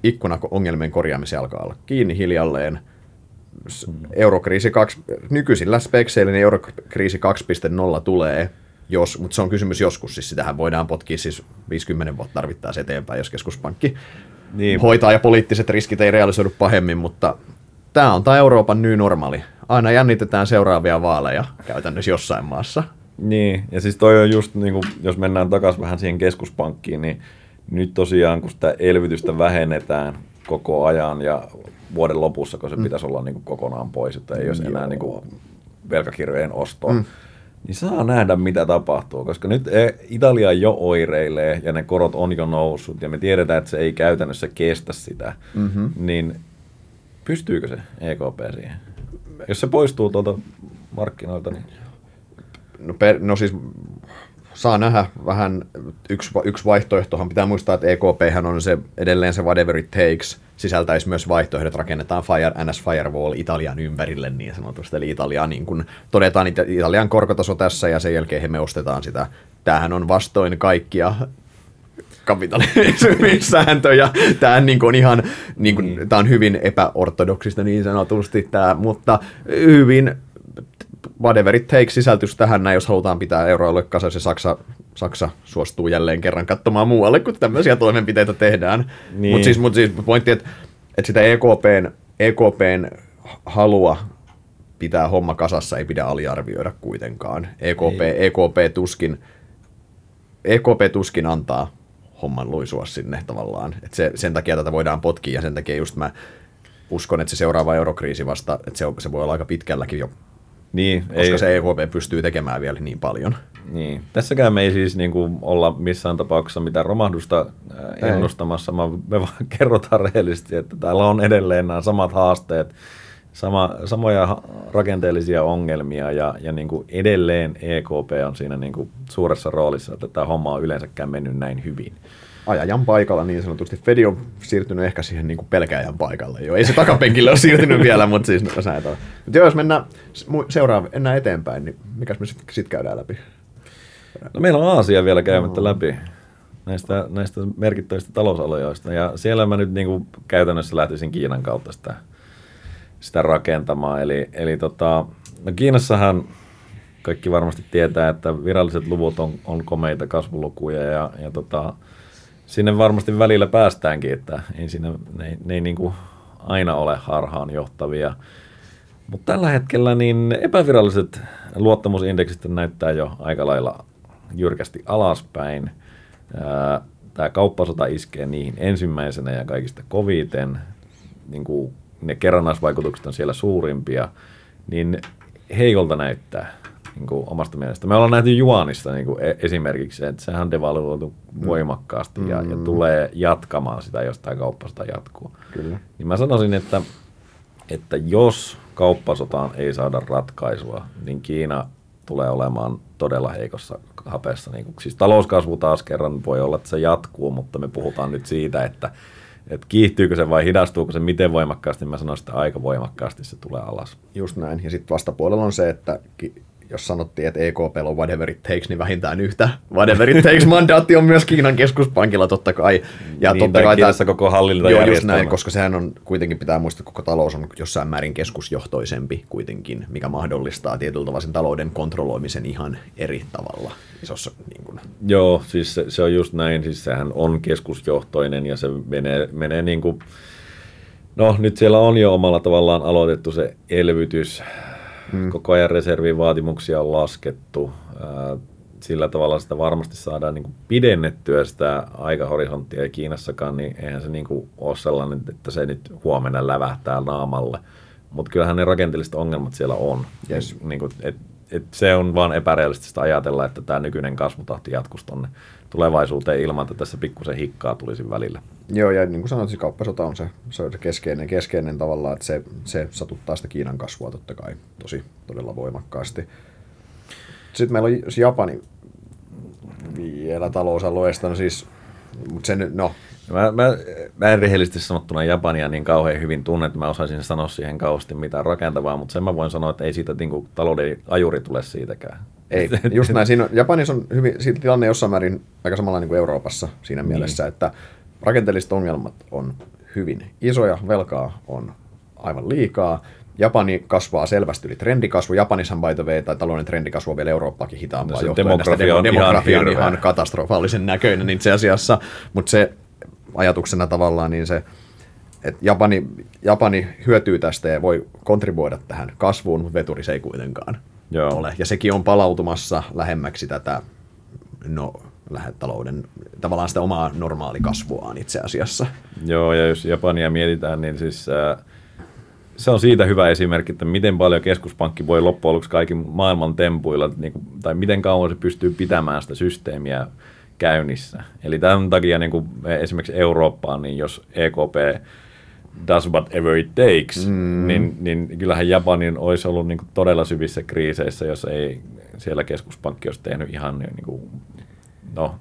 ikkuna ongelmien korjaamisen alkaa olla kiinni hiljalleen. Eurokriisi 2, nykyisillä spekseillä niin eurokriisi 2.0 tulee, jos, mutta se on kysymys joskus, siis sitähän voidaan potkia siis 50 vuotta tarvittaessa eteenpäin, jos keskuspankki niin. hoitaa ja poliittiset riskit ei realisoidu pahemmin, mutta tämä on tämä Euroopan ny normaali. Aina jännitetään seuraavia vaaleja käytännössä jossain maassa. Niin, ja siis toi on just, niin kuin, jos mennään takaisin vähän siihen keskuspankkiin, niin nyt tosiaan, kun sitä elvytystä vähennetään koko ajan ja vuoden lopussa, kun se mm. pitäisi olla niin kuin kokonaan pois, että ei olisi enää niin kuin velkakirjojen ostoa, mm. niin saa nähdä, mitä tapahtuu, koska nyt e, Italia jo oireilee ja ne korot on jo noussut ja me tiedetään, että se ei käytännössä kestä sitä, mm-hmm. niin pystyykö se EKP siihen? Jos se poistuu tuolta markkinoilta, niin... No, per, no siis saa nähdä vähän, yksi, yksi vaihtoehtohan pitää muistaa, että EKP on se edelleen se whatever it takes, sisältäisi myös vaihtoehdot, rakennetaan fire, NS Firewall Italian ympärille niin sanotusti, eli Italia, niin kun todetaan Italian korkotaso tässä ja sen jälkeen me ostetaan sitä. Tämähän on vastoin kaikkia kapitalismin sääntöjä. Tämä on, niin kuin ihan, niin kuin, tämä on hyvin epäortodoksista niin sanotusti, tämä, mutta hyvin whatever it takes sisältys tähän näin, jos halutaan pitää euroalue kasassa Saksa, Saksa suostuu jälleen kerran katsomaan muualle, kun tämmöisiä toimenpiteitä tehdään. Niin. Mutta siis, mut siis pointti, että, että sitä EKPn, EKPn halua pitää homma kasassa ei pidä aliarvioida kuitenkaan. EKP, EKP, tuskin, EKP tuskin antaa homman luisua sinne tavallaan. Et se, sen takia tätä voidaan potkia ja sen takia just mä uskon, että se seuraava eurokriisi vasta, että se, se voi olla aika pitkälläkin jo niin, koska ei, se EKP pystyy tekemään vielä niin paljon. Niin. Tässäkään me ei siis niin kuin olla missään tapauksessa mitään romahdusta ennustamassa, vaan me vaan kerrotaan rehellisesti, että täällä on edelleen nämä samat haasteet, sama, samoja rakenteellisia ongelmia ja, ja niin kuin edelleen EKP on siinä niin kuin suuressa roolissa, että tämä homma on yleensäkään mennyt näin hyvin ajajan paikalla niin sanotusti. Fedi on siirtynyt ehkä siihen niin pelkäjän paikalle jo. Ei se takapenkille ole siirtynyt vielä, mutta siis no, näitä on. Mutta jos mennään seuraava, enää eteenpäin, niin mikäs me sitten sit käydään läpi? No meillä on Aasia vielä käymättä no. läpi näistä, näistä merkittävistä talousalojoista. Ja siellä mä nyt niin kuin käytännössä lähtisin Kiinan kautta sitä, sitä rakentamaan. Eli, eli tota, no Kiinassahan kaikki varmasti tietää, että viralliset luvut on, on komeita kasvulukuja ja, ja tota, sinne varmasti välillä päästäänkin, että ei siinä, ne, ne ei niin kuin aina ole harhaan johtavia. Mutta tällä hetkellä niin epäviralliset luottamusindeksit näyttää jo aika lailla jyrkästi alaspäin. Tämä kauppasota iskee niihin ensimmäisenä ja kaikista koviten. Niin kuin ne kerrannaisvaikutukset on siellä suurimpia. Niin heikolta näyttää niin kuin omasta mielestä. Me ollaan nähty Juanista niin kuin e- esimerkiksi, että sehän on devaluoitu mm. voimakkaasti mm. ja, ja mm. tulee jatkamaan sitä, jos tämä kauppasota jatkuu. Kyllä. Niin mä sanoisin, että, että jos kauppasotaan ei saada ratkaisua, niin Kiina tulee olemaan todella heikossa hapessa. Niin kuin, siis talouskasvu taas kerran voi olla, että se jatkuu, mutta me puhutaan nyt siitä, että että kiihtyykö se vai hidastuuko se miten voimakkaasti, mä sanoisin, että aika voimakkaasti se tulee alas. Just näin. Ja sitten vastapuolella on se, että jos sanottiin, että EKP on whatever it takes, niin vähintään yhtä whatever it takes mandaatti on myös Kiinan keskuspankilla totta kai. Ja niin, totta kai tässä koko hallintojärjestelmä. Joo, just näin, koska sehän on kuitenkin pitää muistaa, että koko talous on jossain määrin keskusjohtoisempi kuitenkin, mikä mahdollistaa tietyllä tavalla sen talouden kontrolloimisen ihan eri tavalla isossa. Niin kuin. Joo, siis se, se, on just näin, siis sehän on keskusjohtoinen ja se menee, menee niin kuin, no nyt siellä on jo omalla tavallaan aloitettu se elvytys, Mm. Koko ajan reservin vaatimuksia on laskettu. Sillä tavalla sitä varmasti saadaan niin kuin pidennettyä sitä aikahorisonttia ja Kiinassakaan, niin eihän se niin kuin ole sellainen, että se nyt huomenna lävähtää naamalle. Mutta kyllähän ne rakenteelliset ongelmat siellä on. Yes. Niin kuin, et, et se on vaan epärealistista ajatella, että tämä nykyinen kasvutahti jatkuisi tuonne tulevaisuuteen ilman, että tässä pikkusen hikkaa tulisi välillä. Joo, ja niin kuin sanoit, siis kauppasota on se, se, on se keskeinen, keskeinen tavalla, että se, se satuttaa sitä Kiinan kasvua totta kai tosi todella voimakkaasti. Sitten meillä on Japani vielä talousalueesta, no siis, mutta se nyt, no. Mä, mä, mä en rehellisesti sanottuna Japania niin kauhean hyvin tunne, että mä osaisin sanoa siihen kauheasti mitään rakentavaa, mutta sen mä voin sanoa, että ei siitä niin kuin, talouden ajuri tule siitäkään. Ei, just näin. Siinä on, Japanissa on hyvin, siitä tilanne jossain määrin aika samanlainen kuin Euroopassa siinä mielessä, mm. että rakenteelliset ongelmat on hyvin isoja, velkaa on aivan liikaa. Japani kasvaa selvästi yli trendikasvu. Japanissahan by the way, tai talouden trendikasvu on vielä Eurooppaakin hitaampaa. No se johtuen demografia on demografia ihan on ihan hirveä. katastrofaalisen näköinen itse asiassa, mutta se ajatuksena tavallaan niin se, että Japani, Japani hyötyy tästä ja voi kontribuoida tähän kasvuun, mutta veturi se ei kuitenkaan Joo. ole. Ja sekin on palautumassa lähemmäksi tätä no, lähetalouden, tavallaan sitä omaa normaalikasvuaan itse asiassa. Joo, ja jos Japania mietitään, niin siis äh, se on siitä hyvä esimerkki, että miten paljon keskuspankki voi loppujen lopuksi kaikin maailman tempuilla, niin kuin, tai miten kauan se pystyy pitämään sitä systeemiä käynnissä. Eli tämän takia niin kuin esimerkiksi Eurooppaan, niin jos EKP does whatever it takes, mm. niin, niin kyllähän Japanin olisi ollut niin kuin todella syvissä kriiseissä, jos ei siellä keskuspankki olisi tehnyt ihan niin kuin, no,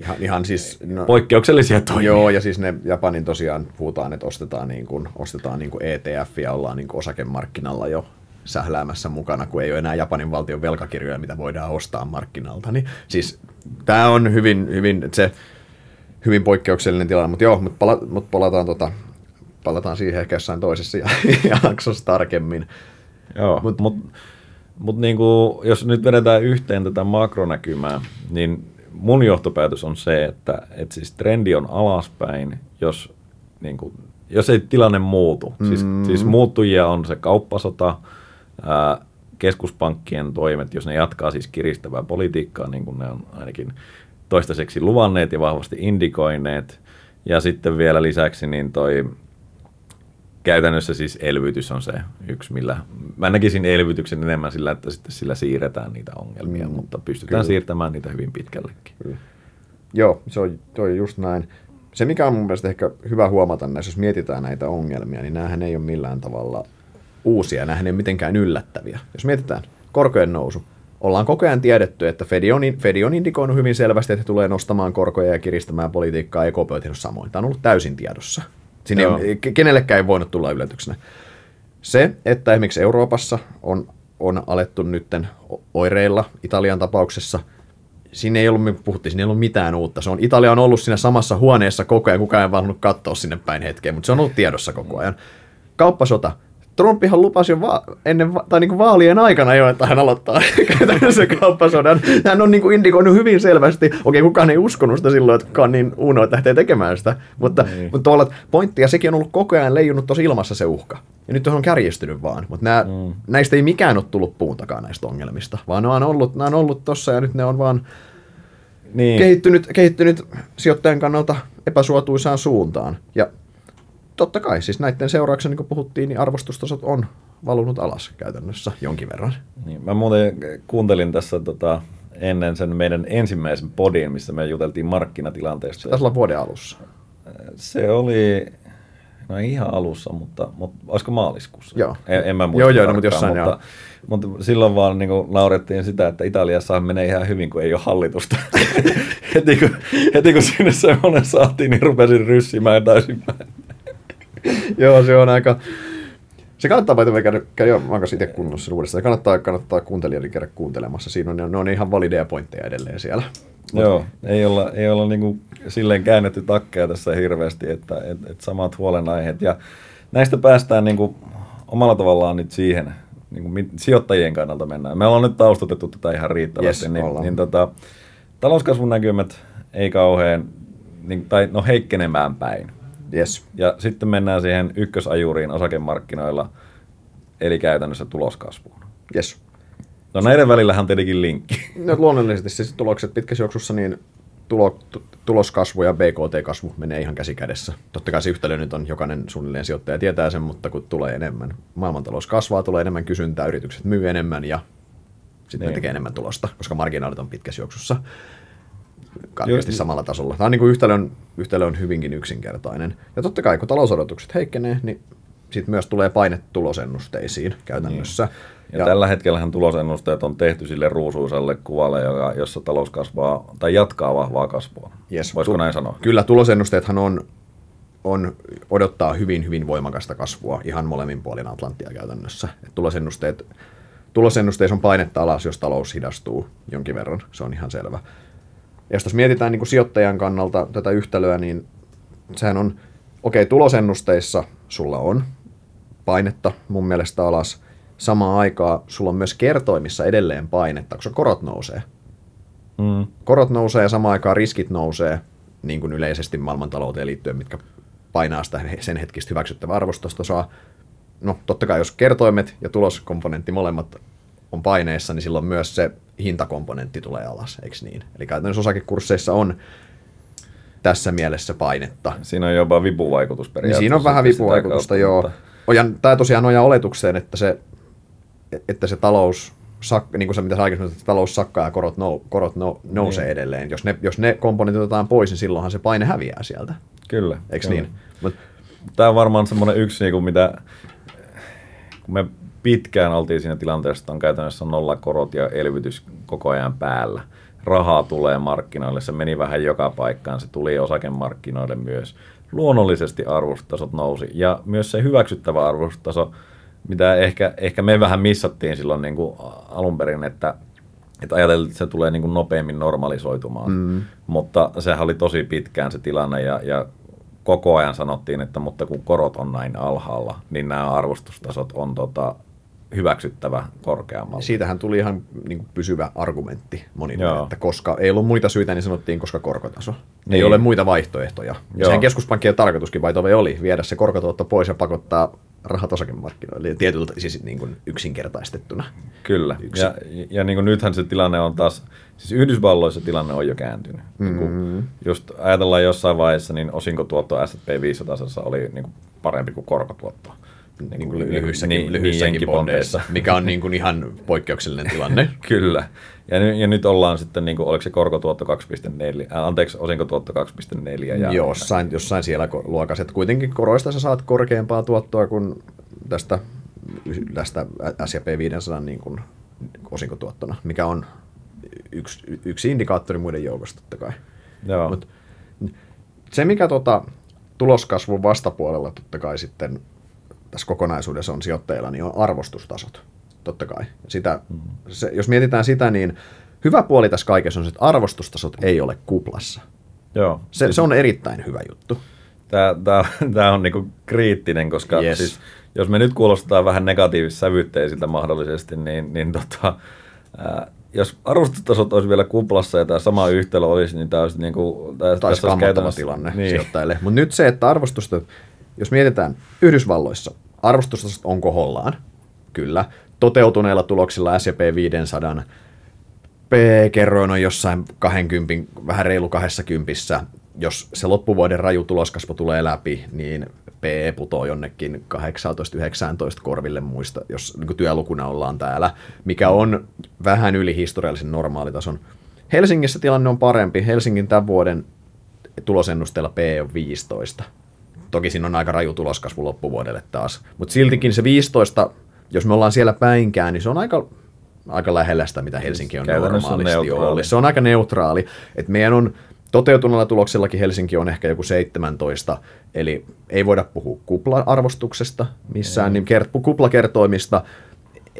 Ihan, ihan siis, no, poikkeuksellisia toimia. Joo, ja siis ne Japanin tosiaan puhutaan, että ostetaan, niin kuin, ostetaan niin kuin ETF ja ollaan niin kuin osakemarkkinalla jo sähläämässä mukana, kun ei ole enää Japanin valtion velkakirjoja, mitä voidaan ostaa markkinalta. Niin, siis tämä on hyvin, hyvin, se, hyvin poikkeuksellinen tilanne, mutta joo, mutta pala, mut palataan, tota, palataan siihen ehkä jossain toisessa ja- jaksossa tarkemmin. Joo, mutta mut, mut niinku, jos nyt vedetään yhteen tätä makronäkymää, niin mun johtopäätös on se, että et siis trendi on alaspäin, jos, niinku, jos ei tilanne muutu. Mm. Siis, siis muuttujia on se kauppasota, keskuspankkien toimet, jos ne jatkaa siis kiristävää politiikkaa, niin kuin ne on ainakin toistaiseksi luvanneet ja vahvasti indikoineet. Ja sitten vielä lisäksi niin toi käytännössä siis elvytys on se yksi, millä mä näkisin elvytyksen enemmän sillä, että sitten sillä siirretään niitä ongelmia, mm, mutta pystytään kyllä. siirtämään niitä hyvin pitkällekin. Kyllä. Joo, se on, toi just näin. Se, mikä on mun mielestä ehkä hyvä huomata näissä, jos mietitään näitä ongelmia, niin näähän ei ole millään tavalla uusia, näähän ei mitenkään yllättäviä. Jos mietitään korkojen nousu, ollaan koko ajan tiedetty, että Fed on, Fed on indikoinut hyvin selvästi, että he tulee nostamaan korkoja ja kiristämään politiikkaa, EKP on tehnyt samoin. Tämä on ollut täysin tiedossa. Siinä ei, Joo. ke- kenellekään ei voinut tulla yllätyksenä. Se, että esimerkiksi Euroopassa on, on alettu nytten oireilla Italian tapauksessa, siinä ei ollut, me puhuttiin, siinä ei ollut mitään uutta. Se on, Italia on ollut siinä samassa huoneessa koko ajan, kukaan ei vaan katsoa sinne päin hetkeen, mutta se on ollut tiedossa koko ajan. Kauppasota. Trumpihan lupasi jo va- ennen va- tai niin vaalien aikana jo, että hän aloittaa käytännössä kauppasodan. Hän on niin kuin indikoinut hyvin selvästi, okei kukaan ei uskonut sitä silloin, että kukaan niin uno, että lähtee tekemään sitä, mutta, Niin. mutta tavallaan pointti, ja sekin on ollut koko ajan leijunut tuossa ilmassa se uhka. Ja nyt on kärjistynyt vaan, mutta nämä, mm. näistä ei mikään ole tullut puun takaa näistä ongelmista, vaan ne on ollut, nämä on ollut tossa ja nyt ne on vaan Niin, kehittynyt, kehittynyt sijoittajan kannalta epäsuotuisaan suuntaan. Ja totta kai, siis näiden seurauksena, niin kuin puhuttiin, niin arvostustasot on valunut alas käytännössä jonkin verran. niin, mä muuten kuuntelin tässä tota, ennen sen meidän ensimmäisen podin, missä me juteltiin markkinatilanteesta. Taisi olla vuoden alussa. Se oli, no ei ihan alussa, mutta, mutta olisiko maaliskuussa? Joo. En, en mä muista Joo, joo, no, mutta jossain, mutta, mutta silloin vaan niin naurettiin sitä, että Italiassa menee ihan hyvin, kun ei ole hallitusta. heti, kun, heti kun sinne semmoinen saatiin, niin rupesin ryssimään täysin päin. Joo, se on aika... Se kannattaa vaikka käydä, käydä mä oon kanssa itse kunnossa uudestaan. Se kannattaa, kannattaa kuuntelijoiden käydä kuuntelemassa. Siinä on, ne on ihan valideja pointteja edelleen siellä. Joo, ei olla, ei olla niin kuin silleen käännetty takkeja tässä hirveästi, että et, et samat huolenaiheet. Ja näistä päästään niin kuin omalla tavallaan nyt siihen, niin kuin mit- sijoittajien kannalta mennään. Me ollaan nyt taustatettu tätä ihan riittävästi, Yes, niin, ollaan. niin tota, talouskasvun näkymät ei kauhean, niin, tai no heikkenemään päin. Yes. Ja sitten mennään siihen ykkösajuriin osakemarkkinoilla, eli käytännössä tuloskasvuun. Yes. No näiden välillähän on tietenkin linkki. No, luonnollisesti siis tulokset pitkässä juoksussa, niin tulo, tu- tuloskasvu ja BKT-kasvu menee ihan käsi kädessä. Totta kai se yhtälö nyt on, jokainen suunnilleen sijoittaja tietää sen, mutta kun tulee enemmän, maailmantalous kasvaa, tulee enemmän kysyntää, yritykset myy enemmän ja sitten ne Niin. tekee enemmän tulosta, koska marginaalit on pitkässä juoksussa karkeasti Joo. samalla tasolla. Tämä on niin kuin yhtälö, on, yhtälö on hyvinkin yksinkertainen. Ja totta kai, kun talousodotukset heikkenee, niin sitten myös tulee paine tulosennusteisiin käytännössä. Ja, ja tällä hetkellähän tulosennusteet on tehty sille ruusuisalle kuvalle, joka, jossa talous kasvaa tai jatkaa vahvaa kasvua. Yes. Voisiko Tu- näin sanoa? Kyllä, tulosennusteethan on, on, odottaa hyvin, hyvin voimakasta kasvua ihan molemmin puolin Atlanttia käytännössä. Et tulosennusteet, tulosennusteissa on painetta alas, jos talous hidastuu jonkin verran, se on ihan selvä. Ja jos mietitään niin kuin sijoittajan kannalta tätä yhtälöä, niin sehän on okei, tulosennusteissa sulla on painetta mun mielestä alas. Samaan aikaan sulla on myös kertoimissa edelleen painetta, koska korot nousee. Mm. Korot nousee ja samaan aikaan riskit nousee, niin kuin yleisesti maailmantalouteen liittyen, mitkä painaa sitä sen hetkistä hyväksyttävää arvostustasoa. No totta kai jos kertoimet ja tuloskomponentti molemmat on paineessa, niin silloin myös se hintakomponentti tulee alas, eikö niin? Eli käytännössä osakekursseissa on tässä mielessä painetta. Siinä on jopa vipuvaikutus Niin periaatteessa. siinä on vähän vipuvaikutusta, joo. Ja tämä tosiaan nojaa oletukseen, että se, että se talous, sak, niin kuin se mitä sä aikaisemmin sanoit, että talous sakkaa ja korot, nou, korot nou, nousee Niin. edelleen. Jos ne, jos ne komponentit otetaan pois, niin silloinhan se paine häviää sieltä. Kyllä. Eikö kyllä. niin? Mut, Tämä on varmaan semmoinen yksi, niin kuin mitä, kun me pitkään oltiin siinä tilanteessa, että on käytännössä nolla korot ja elvytys koko ajan päällä. Rahaa tulee markkinoille, se meni vähän joka paikkaan, se tuli osakemarkkinoille myös. Luonnollisesti arvostustasot nousi ja myös se hyväksyttävä arvostustaso, mitä ehkä, ehkä me vähän missattiin silloin niin kuin alun perin, että, että ajateltiin, että se tulee niin kuin nopeammin normalisoitumaan. Mm. Mutta sehän oli tosi pitkään se tilanne ja, ja koko ajan sanottiin, että mutta kun korot on näin alhaalla, niin nämä arvostustasot on tota, hyväksyttävä korkeammalla. siitähän tuli ihan niin kuin pysyvä argumentti monille, Joo. että koska ei ollut muita syitä, niin sanottiin, koska korkotaso. Niin. Ei Niin. ole muita vaihtoehtoja. Ja Joo. sehän keskuspankkien tarkoituskin vai oli viedä se korkotuotto pois ja pakottaa rahat osakemarkkinoille, ja tietyltä siis niin kuin yksinkertaistettuna. Kyllä. Yksi. Ja, ja niin kuin nythän se tilanne on taas, siis Yhdysvalloissa tilanne on jo kääntynyt. Niin kuin just ajatellaan jossain vaiheessa, niin osinkotuotto S&P 500 oli niin kuin parempi kuin korkotuotto. Niin kuin lyhyissäkin, niin, lyhyissäkin niin, bondeissa, bondeissa. mikä on niin kuin ihan poikkeuksellinen tilanne. Kyllä. Ja, ny, ja nyt ollaan sitten, niin kuin, oliko se korkotuotto 2,4, äh, anteeksi, osinkotuotto 2,4. Ja, Jossain, jossain siellä luokassa. Että kuitenkin koroista sä saat korkeampaa tuottoa kuin tästä, tästä S&P 500 niin kuin osinkotuottona, mikä on yksi, yksi indikaattori muiden joukosta totta kai. Joo. Mut se, mikä tota, tuloskasvun vastapuolella totta kai sitten tässä kokonaisuudessa on sijoittajilla, niin on arvostustasot, totta kai. Sitä, se, jos mietitään sitä, niin hyvä puoli tässä kaikessa on se, että arvostustasot ei ole kuplassa. Joo. Se, se on erittäin hyvä juttu. Tämä, tämä, tämä on niinku kriittinen, koska Yes. siis, jos me nyt kuulostetaan vähän negatiivissävytteisiltä mahdollisesti, niin, niin tota, ää, jos arvostustasot olisi vielä kuplassa ja tämä sama yhtälö olisi, niin tämä olisi, niinku, tämä, Taisi tässä olisi tilanne niin, sijoittajille. Mutta nyt se, että arvostustasot, jos mietitään Yhdysvalloissa, arvostustasot on kohollaan, kyllä. Toteutuneilla tuloksilla S&P 500 P-kerroin on jossain 20, vähän reilu 20. Jos se loppuvuoden raju tuloskasvu tulee läpi, niin PE putoo jonnekin 18-19 korville muista, jos niin työlukuna ollaan täällä, mikä on vähän yli historiallisen normaalitason. Helsingissä tilanne on parempi. Helsingin tämän vuoden tulosennusteella P on 15. Toki siinä on aika raju tuloskasvu loppuvuodelle taas. Mutta siltikin se 15, jos me ollaan siellä päinkään, niin se on aika, aika lähellä sitä, mitä Helsinki on on normaalisti neutraali. ollut. Se on aika neutraali. Et meidän on toteutuneella tuloksellakin Helsinki on ehkä joku 17, eli ei voida puhua kupla-arvostuksesta missään, niin kert- kuplakertoimista,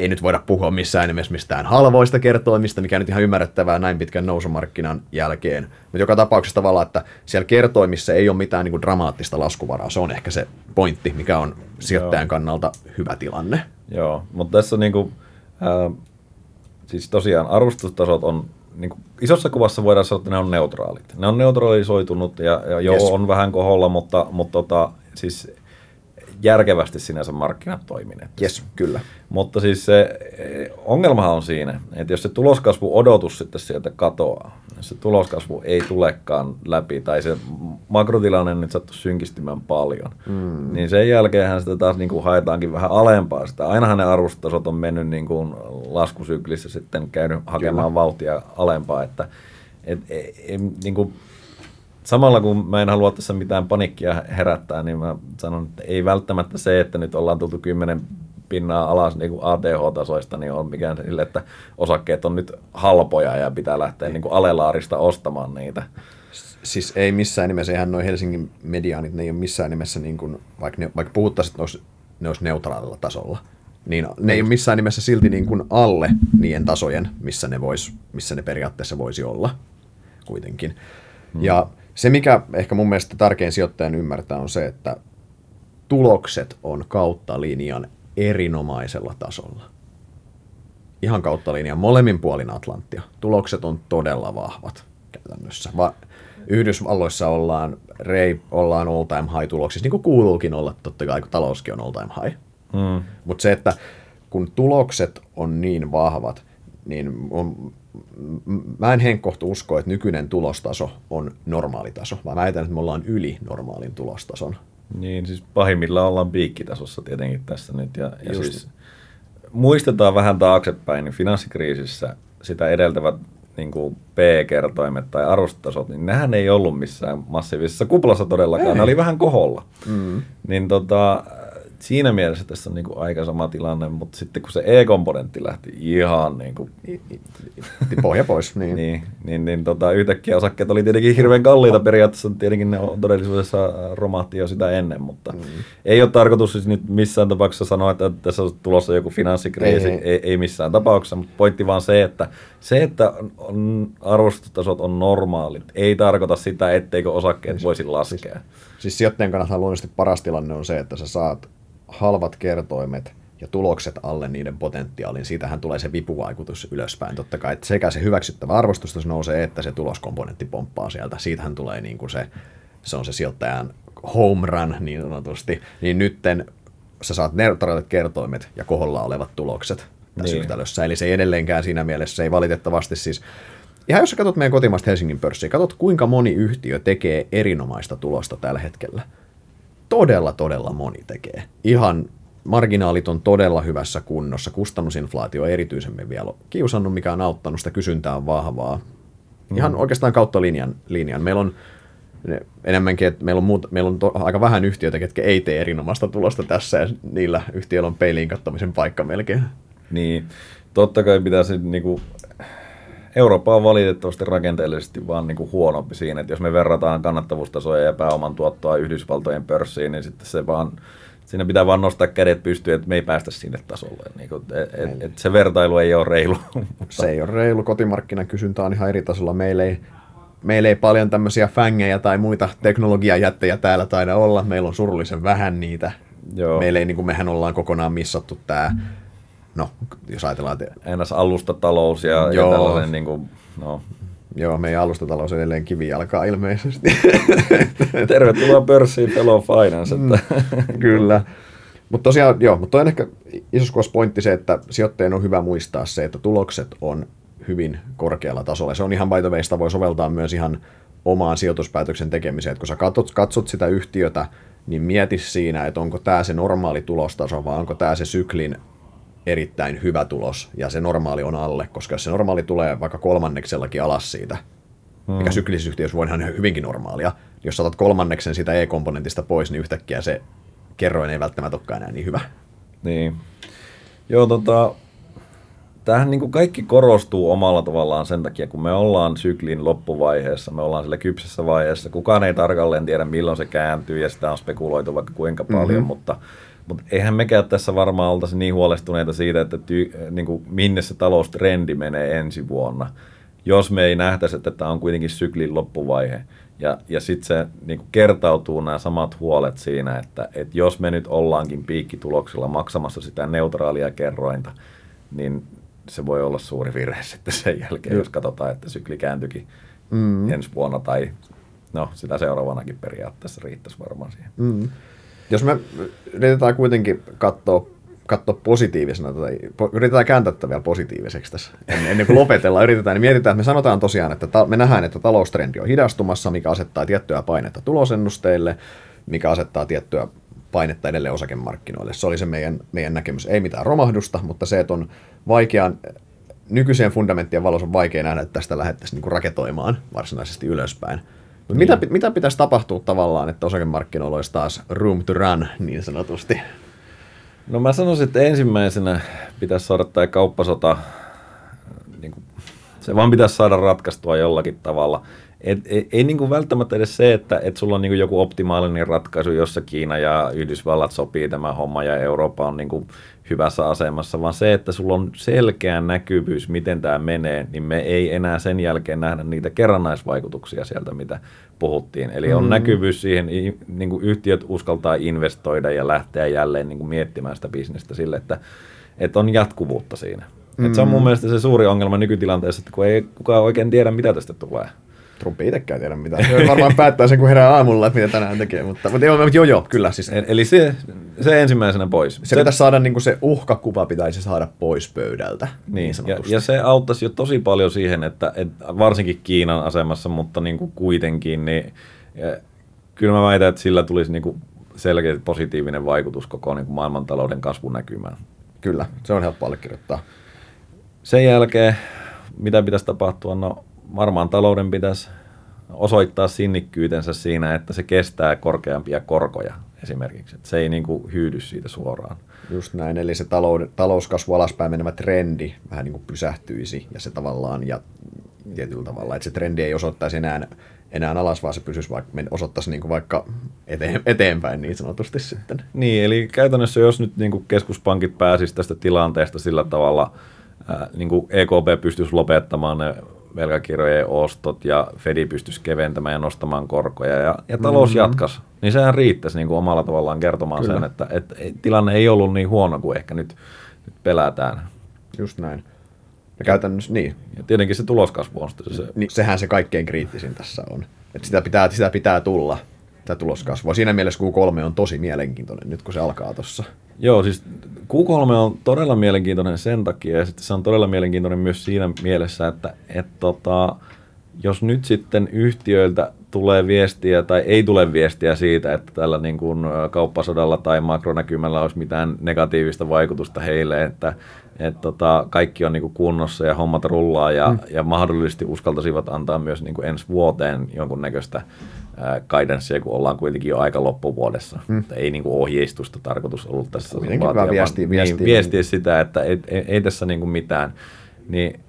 ei nyt voida puhua missään nimessä mistään halvoista kertoimista, mikä nyt ihan ymmärrettävää näin pitkän nousumarkkinan jälkeen. Mutta joka tapauksessa tavallaan, että siellä kertoimissa ei ole mitään niin kuin dramaattista laskuvaraa. Se on ehkä se pointti, mikä on sijoittajan Joo. kannalta hyvä tilanne. Joo, mutta tässä on niinku, ää, siis tosiaan arvostustasot on, niinku, isossa kuvassa voidaan sanoa, että ne on neutraalit. Ne on neutralisoitunut ja, ja joo, Yes. on vähän koholla, mutta, mutta tota, siis järkevästi sinänsä markkinat toimineet. Yes, kyllä. Mutta siis se eh, ongelmahan on siinä, että jos se tuloskasvu odotus sitten sieltä katoaa, jos se tuloskasvu ei tulekaan läpi tai se makrotilanne nyt sattuu synkistymään paljon, mm. niin sen jälkeenhän sitä taas niin kuin haetaankin vähän alempaa sitä. Ainahan ne arvostustasot on mennyt niin kuin laskusyklissä sitten käynyt hakemaan Kyllä. vauhtia alempaa, että et, et, et, niin kuin samalla kun mä en halua tässä mitään panikkia herättää, niin mä sanon, että ei välttämättä se, että nyt ollaan tultu 10 pinnaa alas niin kuin ATH-tasoista, niin on mikään sille, että osakkeet on nyt halpoja ja pitää lähteä niin kuin alelaarista ostamaan niitä. Siis ei missään nimessä, eihän noin Helsingin mediaanit, ne ei ole missään nimessä, niin kuin, vaikka, ne, vaikka puhuttaisiin, että ne olisi, ne olisi neutraalilla tasolla, niin ne ei ole missään nimessä silti niin kuin alle niiden tasojen, missä ne, vois, missä ne periaatteessa voisi olla kuitenkin. Hmm. Ja Se, mikä ehkä mun mielestä tärkein sijoittajan ymmärtää, on se, että tulokset on kautta linjan erinomaisella tasolla. Ihan kautta linjan, molemmin puolin Atlanttia. Tulokset on todella vahvat käytännössä. Va- Yhdysvalloissa ollaan, rei, ollaan all time high tuloksissa, niin kuin kuuluukin olla totta kai, kun talouskin on all time high. Mm. Mutta se, että kun tulokset on niin vahvat, niin on, mä en henkkohtu usko, että nykyinen tulostaso on normaalitaso, vaan väitän, että me ollaan yli normaalin tulostason. Niin, siis pahimmillaan ollaan piikkitasossa tietenkin tässä nyt. Ja, ja siis, muistetaan vähän taaksepäin, niin finanssikriisissä sitä edeltävät niin kuin P-kertoimet tai arvostotasot, niin nehän ei ollut missään massiivisessa kuplassa todellakaan, ei. ne oli vähän koholla. Mm. Niin tota, siinä mielessä tässä on niin kuin aika sama tilanne, mutta sitten kun se E-komponentti lähti ihan niin kuin... Pohja pois, niin. niin, niin, niin tota, yhtäkkiä osakkeet oli tietenkin hirveän kalliita periaatteessa, tietenkin ne on todellisuudessa romahti jo sitä ennen, mutta mm. ei ole tarkoitus siis nyt missään tapauksessa sanoa, että tässä on tulossa joku finanssikriisi, ei, ei, ei missään tapauksessa, mutta pointti vaan se, että se, että on, arvostustasot on normaalit, ei tarkoita sitä, etteikö osakkeet siis, voisi laskea. Siis, siis sijoittajan kannalta luonnollisesti paras tilanne on se, että sä saat halvat kertoimet ja tulokset alle niiden potentiaalin, siitähän tulee se vipuvaikutus ylöspäin. Totta kai, että sekä se hyväksyttävä arvostus nousee, että se tuloskomponentti pomppaa sieltä. Siitähän tulee niin kuin se, se on se sijoittajan home run niin sanotusti. Niin nytten sä saat neutraalit kertoimet ja koholla olevat tulokset tässä niin. yhtälössä. Eli se ei edelleenkään siinä mielessä, se ei valitettavasti siis Ihan jos sä katsot meidän kotimaista Helsingin pörssiä, katsot kuinka moni yhtiö tekee erinomaista tulosta tällä hetkellä – todella, todella moni tekee. Ihan marginaalit on todella hyvässä kunnossa, kustannusinflaatio erityisemmin vielä kiusannut, mikä on auttanut, sitä kysyntää on vahvaa. Ihan mm. oikeastaan kautta linjan. linjan. Meillä on enemmänkin, että meillä on, muut, meillä on to, aika vähän yhtiöitä, ketkä ei tee erinomaista tulosta tässä, ja niillä yhtiöillä on peiliin kattamisen paikka melkein. Niin, totta kai pitäisi niin kuin Eurooppa on valitettavasti rakenteellisesti vaan niin kuin huonompi siinä, että jos me verrataan kannattavuustasoja ja pääoman tuottoa Yhdysvaltojen pörssiin, niin sitten se vaan, siinä pitää vaan nostaa kädet pystyyn, että me ei päästä sinne tasolle. Niin kuin, et, et, et se vertailu ei ole reilu. Se ei ole reilu, kotimarkkinakysyntä on ihan eri tasolla. Meillä ei, meillä ei paljon tämmöisiä fängejä tai muita teknologiajättejä täällä taida olla. Meillä on surullisen vähän niitä. Joo. Meillä ei, niin kuin mehän ollaan kokonaan missattu tämä no, jos ajatellaan... Te... Ennäs alustatalous ja, Joo. ja tällainen niin kuin, no. Joo, meidän alustatalous edelleen kivijalkaa ilmeisesti. Tervetuloa pörssiin Fellow Finance. Että. Mm, kyllä. Mutta tosiaan, joo, mutta on ehkä iso pointti se, että sijoittajien on hyvä muistaa se, että tulokset on hyvin korkealla tasolla. Se on ihan sitä voi soveltaa myös ihan omaan sijoituspäätöksen tekemiseen. Että kun sä katsot, katsot sitä yhtiötä, niin mieti siinä, että onko tämä se normaali tulostaso vai onko tämä se syklin erittäin hyvä tulos ja se normaali on alle, koska jos se normaali tulee vaikka kolmanneksellakin alas siitä, hmm. mikä syklisissä yhtiöissä voi ihan hyvinkin normaalia, niin jos saatat kolmanneksen sitä E-komponentista pois, niin yhtäkkiä se kerroin ei välttämättä olekaan enää niin hyvä. Niin. Joo, tota, tämähän niin kuin kaikki korostuu omalla tavallaan sen takia, kun me ollaan syklin loppuvaiheessa, me ollaan sillä kypsessä vaiheessa. Kukaan ei tarkalleen tiedä, milloin se kääntyy ja sitä on spekuloitu vaikka kuinka paljon, mm-hmm. mutta mutta eihän mekään tässä varmaan oltaisi niin huolestuneita siitä, että ty, niin kuin, minne se taloustrendi menee ensi vuonna, jos me ei nähtäisi, että tämä on kuitenkin syklin loppuvaihe. Ja, ja sitten se niin kuin kertautuu nämä samat huolet siinä, että, että jos me nyt ollaankin piikkituloksella maksamassa sitä neutraalia kerrointa, niin se voi olla suuri virhe sitten sen jälkeen, jos katsotaan, että sykli kääntyikin mm. ensi vuonna tai no sitä seuraavanakin periaatteessa riittäisi varmaan siihen. Mm. Jos me yritetään kuitenkin katsoa, katsoa positiivisena, tai yritetään kääntää tätä vielä positiiviseksi tässä, ennen, kuin lopetellaan, yritetään, niin mietitään, että me sanotaan tosiaan, että ta, me nähdään, että taloustrendi on hidastumassa, mikä asettaa tiettyä painetta tulosennusteille, mikä asettaa tiettyä painetta edelleen osakemarkkinoille. Se oli se meidän, meidän näkemys. Ei mitään romahdusta, mutta se, että on vaikean, nykyiseen fundamenttien valossa on vaikea nähdä, että tästä lähdettäisiin niin raketoimaan varsinaisesti ylöspäin. Niin. Mitä, mitä pitäisi tapahtua tavallaan, että osakemarkkinoilla olisi taas room to run niin sanotusti? No mä sanoisin, että ensimmäisenä pitäisi saada tämä kauppasota niin kuin Se vaan pitäisi saada ratkaistua jollakin tavalla. Et, ei, ei niin kuin välttämättä edes se, että et sulla on niin kuin joku optimaalinen ratkaisu, jossa Kiina ja Yhdysvallat sopii tämä homma ja Eurooppa on niin kuin hyvässä asemassa, vaan se, että sulla on selkeä näkyvyys, miten tämä menee, niin me ei enää sen jälkeen nähdä niitä kerrannaisvaikutuksia sieltä, mitä puhuttiin. Eli on mm. näkyvyys siihen, niin kuin yhtiöt uskaltaa investoida ja lähteä jälleen niin kuin miettimään sitä bisnestä sille, että, että on jatkuvuutta siinä. Mm. Et se on mun mielestä se suuri ongelma nykytilanteessa, että kun ei kukaan oikein tiedä, mitä tästä tulee. Trump ei itsekään tiedä mitä. Se varmaan päättää sen, kun herää aamulla, että mitä tänään tekee. Mutta, mutta joo, joo, joo, kyllä. Siis. Eli se, se ensimmäisenä pois. Se, se pitäisi saada, niin kuin se uhkakuva pitäisi saada pois pöydältä. Niin, niin ja, ja, se auttaisi jo tosi paljon siihen, että, että varsinkin Kiinan asemassa, mutta niin kuin kuitenkin, niin ja, kyllä mä väitän, että sillä tulisi niin kuin selkeä positiivinen vaikutus koko niin kuin maailmantalouden kasvunäkymään. Kyllä, se on helppo allekirjoittaa. Sen jälkeen, mitä pitäisi tapahtua? No varmaan talouden pitäisi osoittaa sinnikkyytensä siinä, että se kestää korkeampia korkoja esimerkiksi. Että se ei niin kuin hyydy siitä suoraan. Just näin, eli se talou- talouskasvu alaspäin menevä trendi vähän niin kuin pysähtyisi ja se tavallaan ja tietyllä tavalla, että se trendi ei osoittaisi enää, enää alas, vaan se pysyisi vaikka, osoittaisi niin kuin vaikka eteen, eteenpäin niin sanotusti sitten. Niin, eli käytännössä jos nyt niin kuin keskuspankit pääsisivät tästä tilanteesta sillä tavalla, ää, niin kuin EKP pystyisi lopettamaan ne velkakirjojen ostot ja Fedi pystyisi keventämään ja nostamaan korkoja ja, ja talous mm-hmm. jatkaisi, niin sehän riittäisi niin kuin omalla tavallaan kertomaan Kyllä. sen, että, että tilanne ei ollut niin huono kuin ehkä nyt, nyt pelätään. Just näin. Ja käytännössä niin. Ja tietenkin se tuloskasvu on se. Niin, sehän se kaikkein kriittisin tässä on. Että sitä pitää, sitä pitää tulla, tämä tuloskasvua. Siinä mielessä Q3 on tosi mielenkiintoinen nyt, kun se alkaa tuossa. Joo, siis Q3 on todella mielenkiintoinen sen takia, ja sitten se on todella mielenkiintoinen myös siinä mielessä, että et tota, jos nyt sitten yhtiöiltä tulee viestiä tai ei tule viestiä siitä, että tällä niin kuin kauppasodalla tai makronäkymällä olisi mitään negatiivista vaikutusta heille, että et tota, kaikki on niin kuin kunnossa ja hommat rullaa ja, mm. ja mahdollisesti uskaltaisivat antaa myös niin kuin ensi vuoteen jonkunnäköistä guidancea, kun ollaan kuitenkin jo aika loppuvuodessa. Mm. Ei niin kuin ohjeistusta tarkoitus ollut tässä. Kuitenkin vaatia, viestiä, viestiä, niin, viestiä sitä, että ei, ei, ei tässä niin kuin mitään. Niin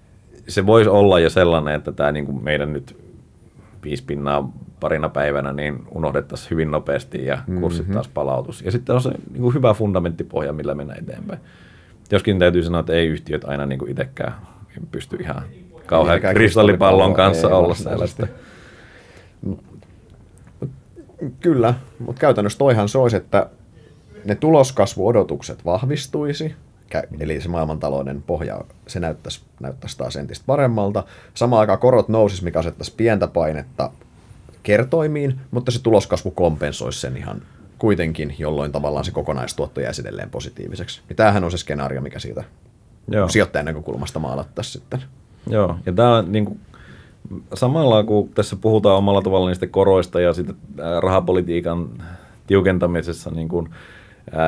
se voisi olla jo sellainen, että tämä niin kuin meidän nyt viisi pinnaa parina päivänä niin unohdettaisiin hyvin nopeasti ja kurssit mm-hmm. taas palautus. Ja sitten on se niin kuin hyvä fundamenttipohja, millä mennä eteenpäin. Joskin täytyy sanoa, että ei yhtiöt aina niin kuin itsekään pysty ihan kauhean kristallipallon kanssa olla sellaista. Kyllä, mutta käytännössä toihan se olisi, että ne tuloskasvuodotukset vahvistuisi, eli se maailmantalouden pohja, se näyttäisi, näyttäisi taas entistä paremmalta. Samaan aikaan korot nousisi, mikä asettaisi pientä painetta kertoimiin, mutta se tuloskasvu kompensoisi sen ihan kuitenkin, jolloin tavallaan se kokonaistuotto jäisi edelleen positiiviseksi. Niin tämähän on se skenaario, mikä siitä Joo. sijoittajan näkökulmasta maalattaisiin sitten. Joo, ja tämä on niin kuin, samalla kun tässä puhutaan omalla tavalla niistä koroista ja sitten rahapolitiikan tiukentamisessa niin kuin,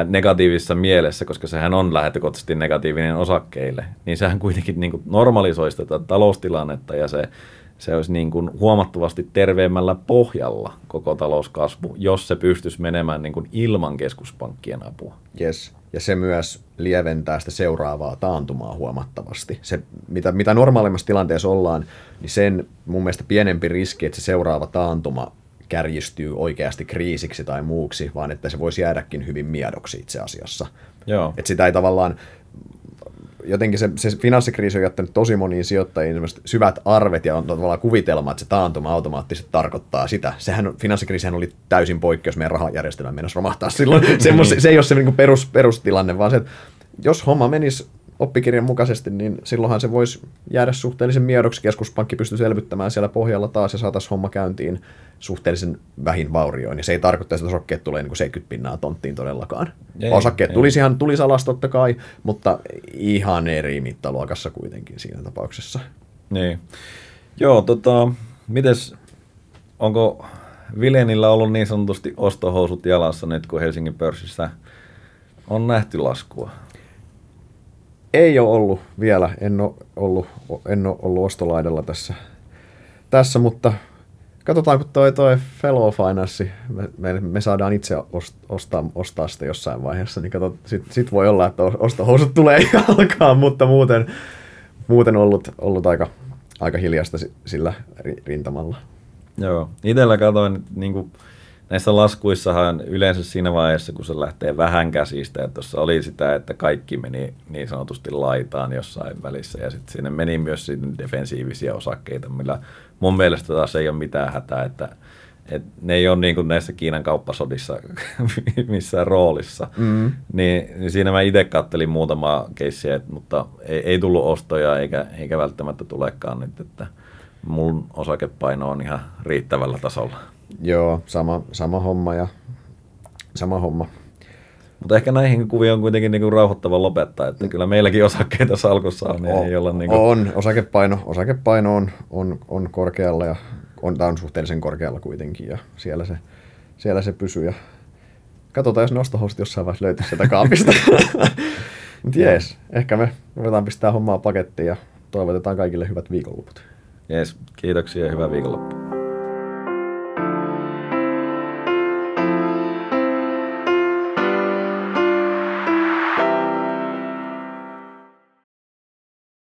negatiivisessa mielessä, koska sehän on lähtökohtaisesti negatiivinen osakkeille, niin sehän kuitenkin niin kuin normalisoisi tätä taloustilannetta ja se, se olisi niin kuin huomattavasti terveemmällä pohjalla koko talouskasvu, jos se pystyisi menemään niin kuin ilman keskuspankkien apua. Yes. Ja se myös lieventää sitä seuraavaa taantumaa huomattavasti. Se, mitä, mitä normaalimmassa tilanteessa ollaan, niin sen mun mielestä pienempi riski, että se seuraava taantuma kärjistyy oikeasti kriisiksi tai muuksi, vaan että se voisi jäädäkin hyvin miedoksi itse asiassa. Joo. Että sitä ei tavallaan, jotenkin se, se finanssikriisi on jättänyt tosi moniin sijoittajiin syvät arvet ja on tavallaan kuvitelma, että se taantuma automaattisesti tarkoittaa sitä. Sehän finanssikriisihän oli täysin poikkeus meidän rahajärjestelmän mennessä romahtaa silloin. Semmos, se ei ole se niin perus, perustilanne, vaan se, että jos homma menisi oppikirjan mukaisesti, niin silloinhan se voisi jäädä suhteellisen miedoksi. Keskuspankki pystyy selvittämään siellä pohjalla taas ja saataisiin homma käyntiin suhteellisen vähin vaurioin. Ja se ei tarkoita, että osakkeet tulee niin kuin 70 pinnaa tonttiin todellakaan. Ei, osakkeet ei. tulisi ihan tulisi alas totta kai, mutta ihan eri mittaluokassa kuitenkin siinä tapauksessa. Niin. Joo, tota, mites, onko Vilenillä ollut niin sanotusti ostohousut jalassa nyt, kun Helsingin pörssissä on nähty laskua? Ei ole ollut vielä, en ole ollut, en ole ollut ostolaidalla tässä, tässä, mutta katsotaan, kun toi, toi Fellow Finance, me, me, me saadaan itse ostaa, ostaa sitä jossain vaiheessa, niin kato, sit, sit voi olla, että ostohousut tulee jalkaan, mutta muuten, muuten ollut, ollut aika, aika hiljasta sillä rintamalla. Joo, itsellä katsoin, niin kuin, näissä laskuissahan yleensä siinä vaiheessa, kun se lähtee vähän käsistä, että tuossa oli sitä, että kaikki meni niin sanotusti laitaan jossain välissä, ja sitten sinne meni myös defensiivisiä osakkeita, millä mun mielestä taas ei ole mitään hätää, että et ne ei ole niin kuin näissä Kiinan kauppasodissa missään roolissa. Mm. Niin, niin siinä mä itse kattelin muutama keissiä, mutta ei, ei tullut ostoja eikä, eikä välttämättä tulekaan nyt, että mun osakepaino on ihan riittävällä tasolla. Joo, sama, sama homma ja sama homma. Mutta ehkä näihin kuviin on kuitenkin niinku rauhoittava lopettaa, että kyllä meilläkin osakkeita salkussa on. Niin on, ei olla niinku... on osakepaino, osakepaino on, on, on korkealla ja on, tämä on suhteellisen korkealla kuitenkin ja siellä se, siellä se pysyy. Ja katsotaan, jos nostohosti jossain vaiheessa löytyy sieltä kaapista. Mutta jees, ehkä me voidaan pistää hommaa pakettiin ja toivotetaan kaikille hyvät viikonloput. Jees, kiitoksia ja hyvää viikonloppua.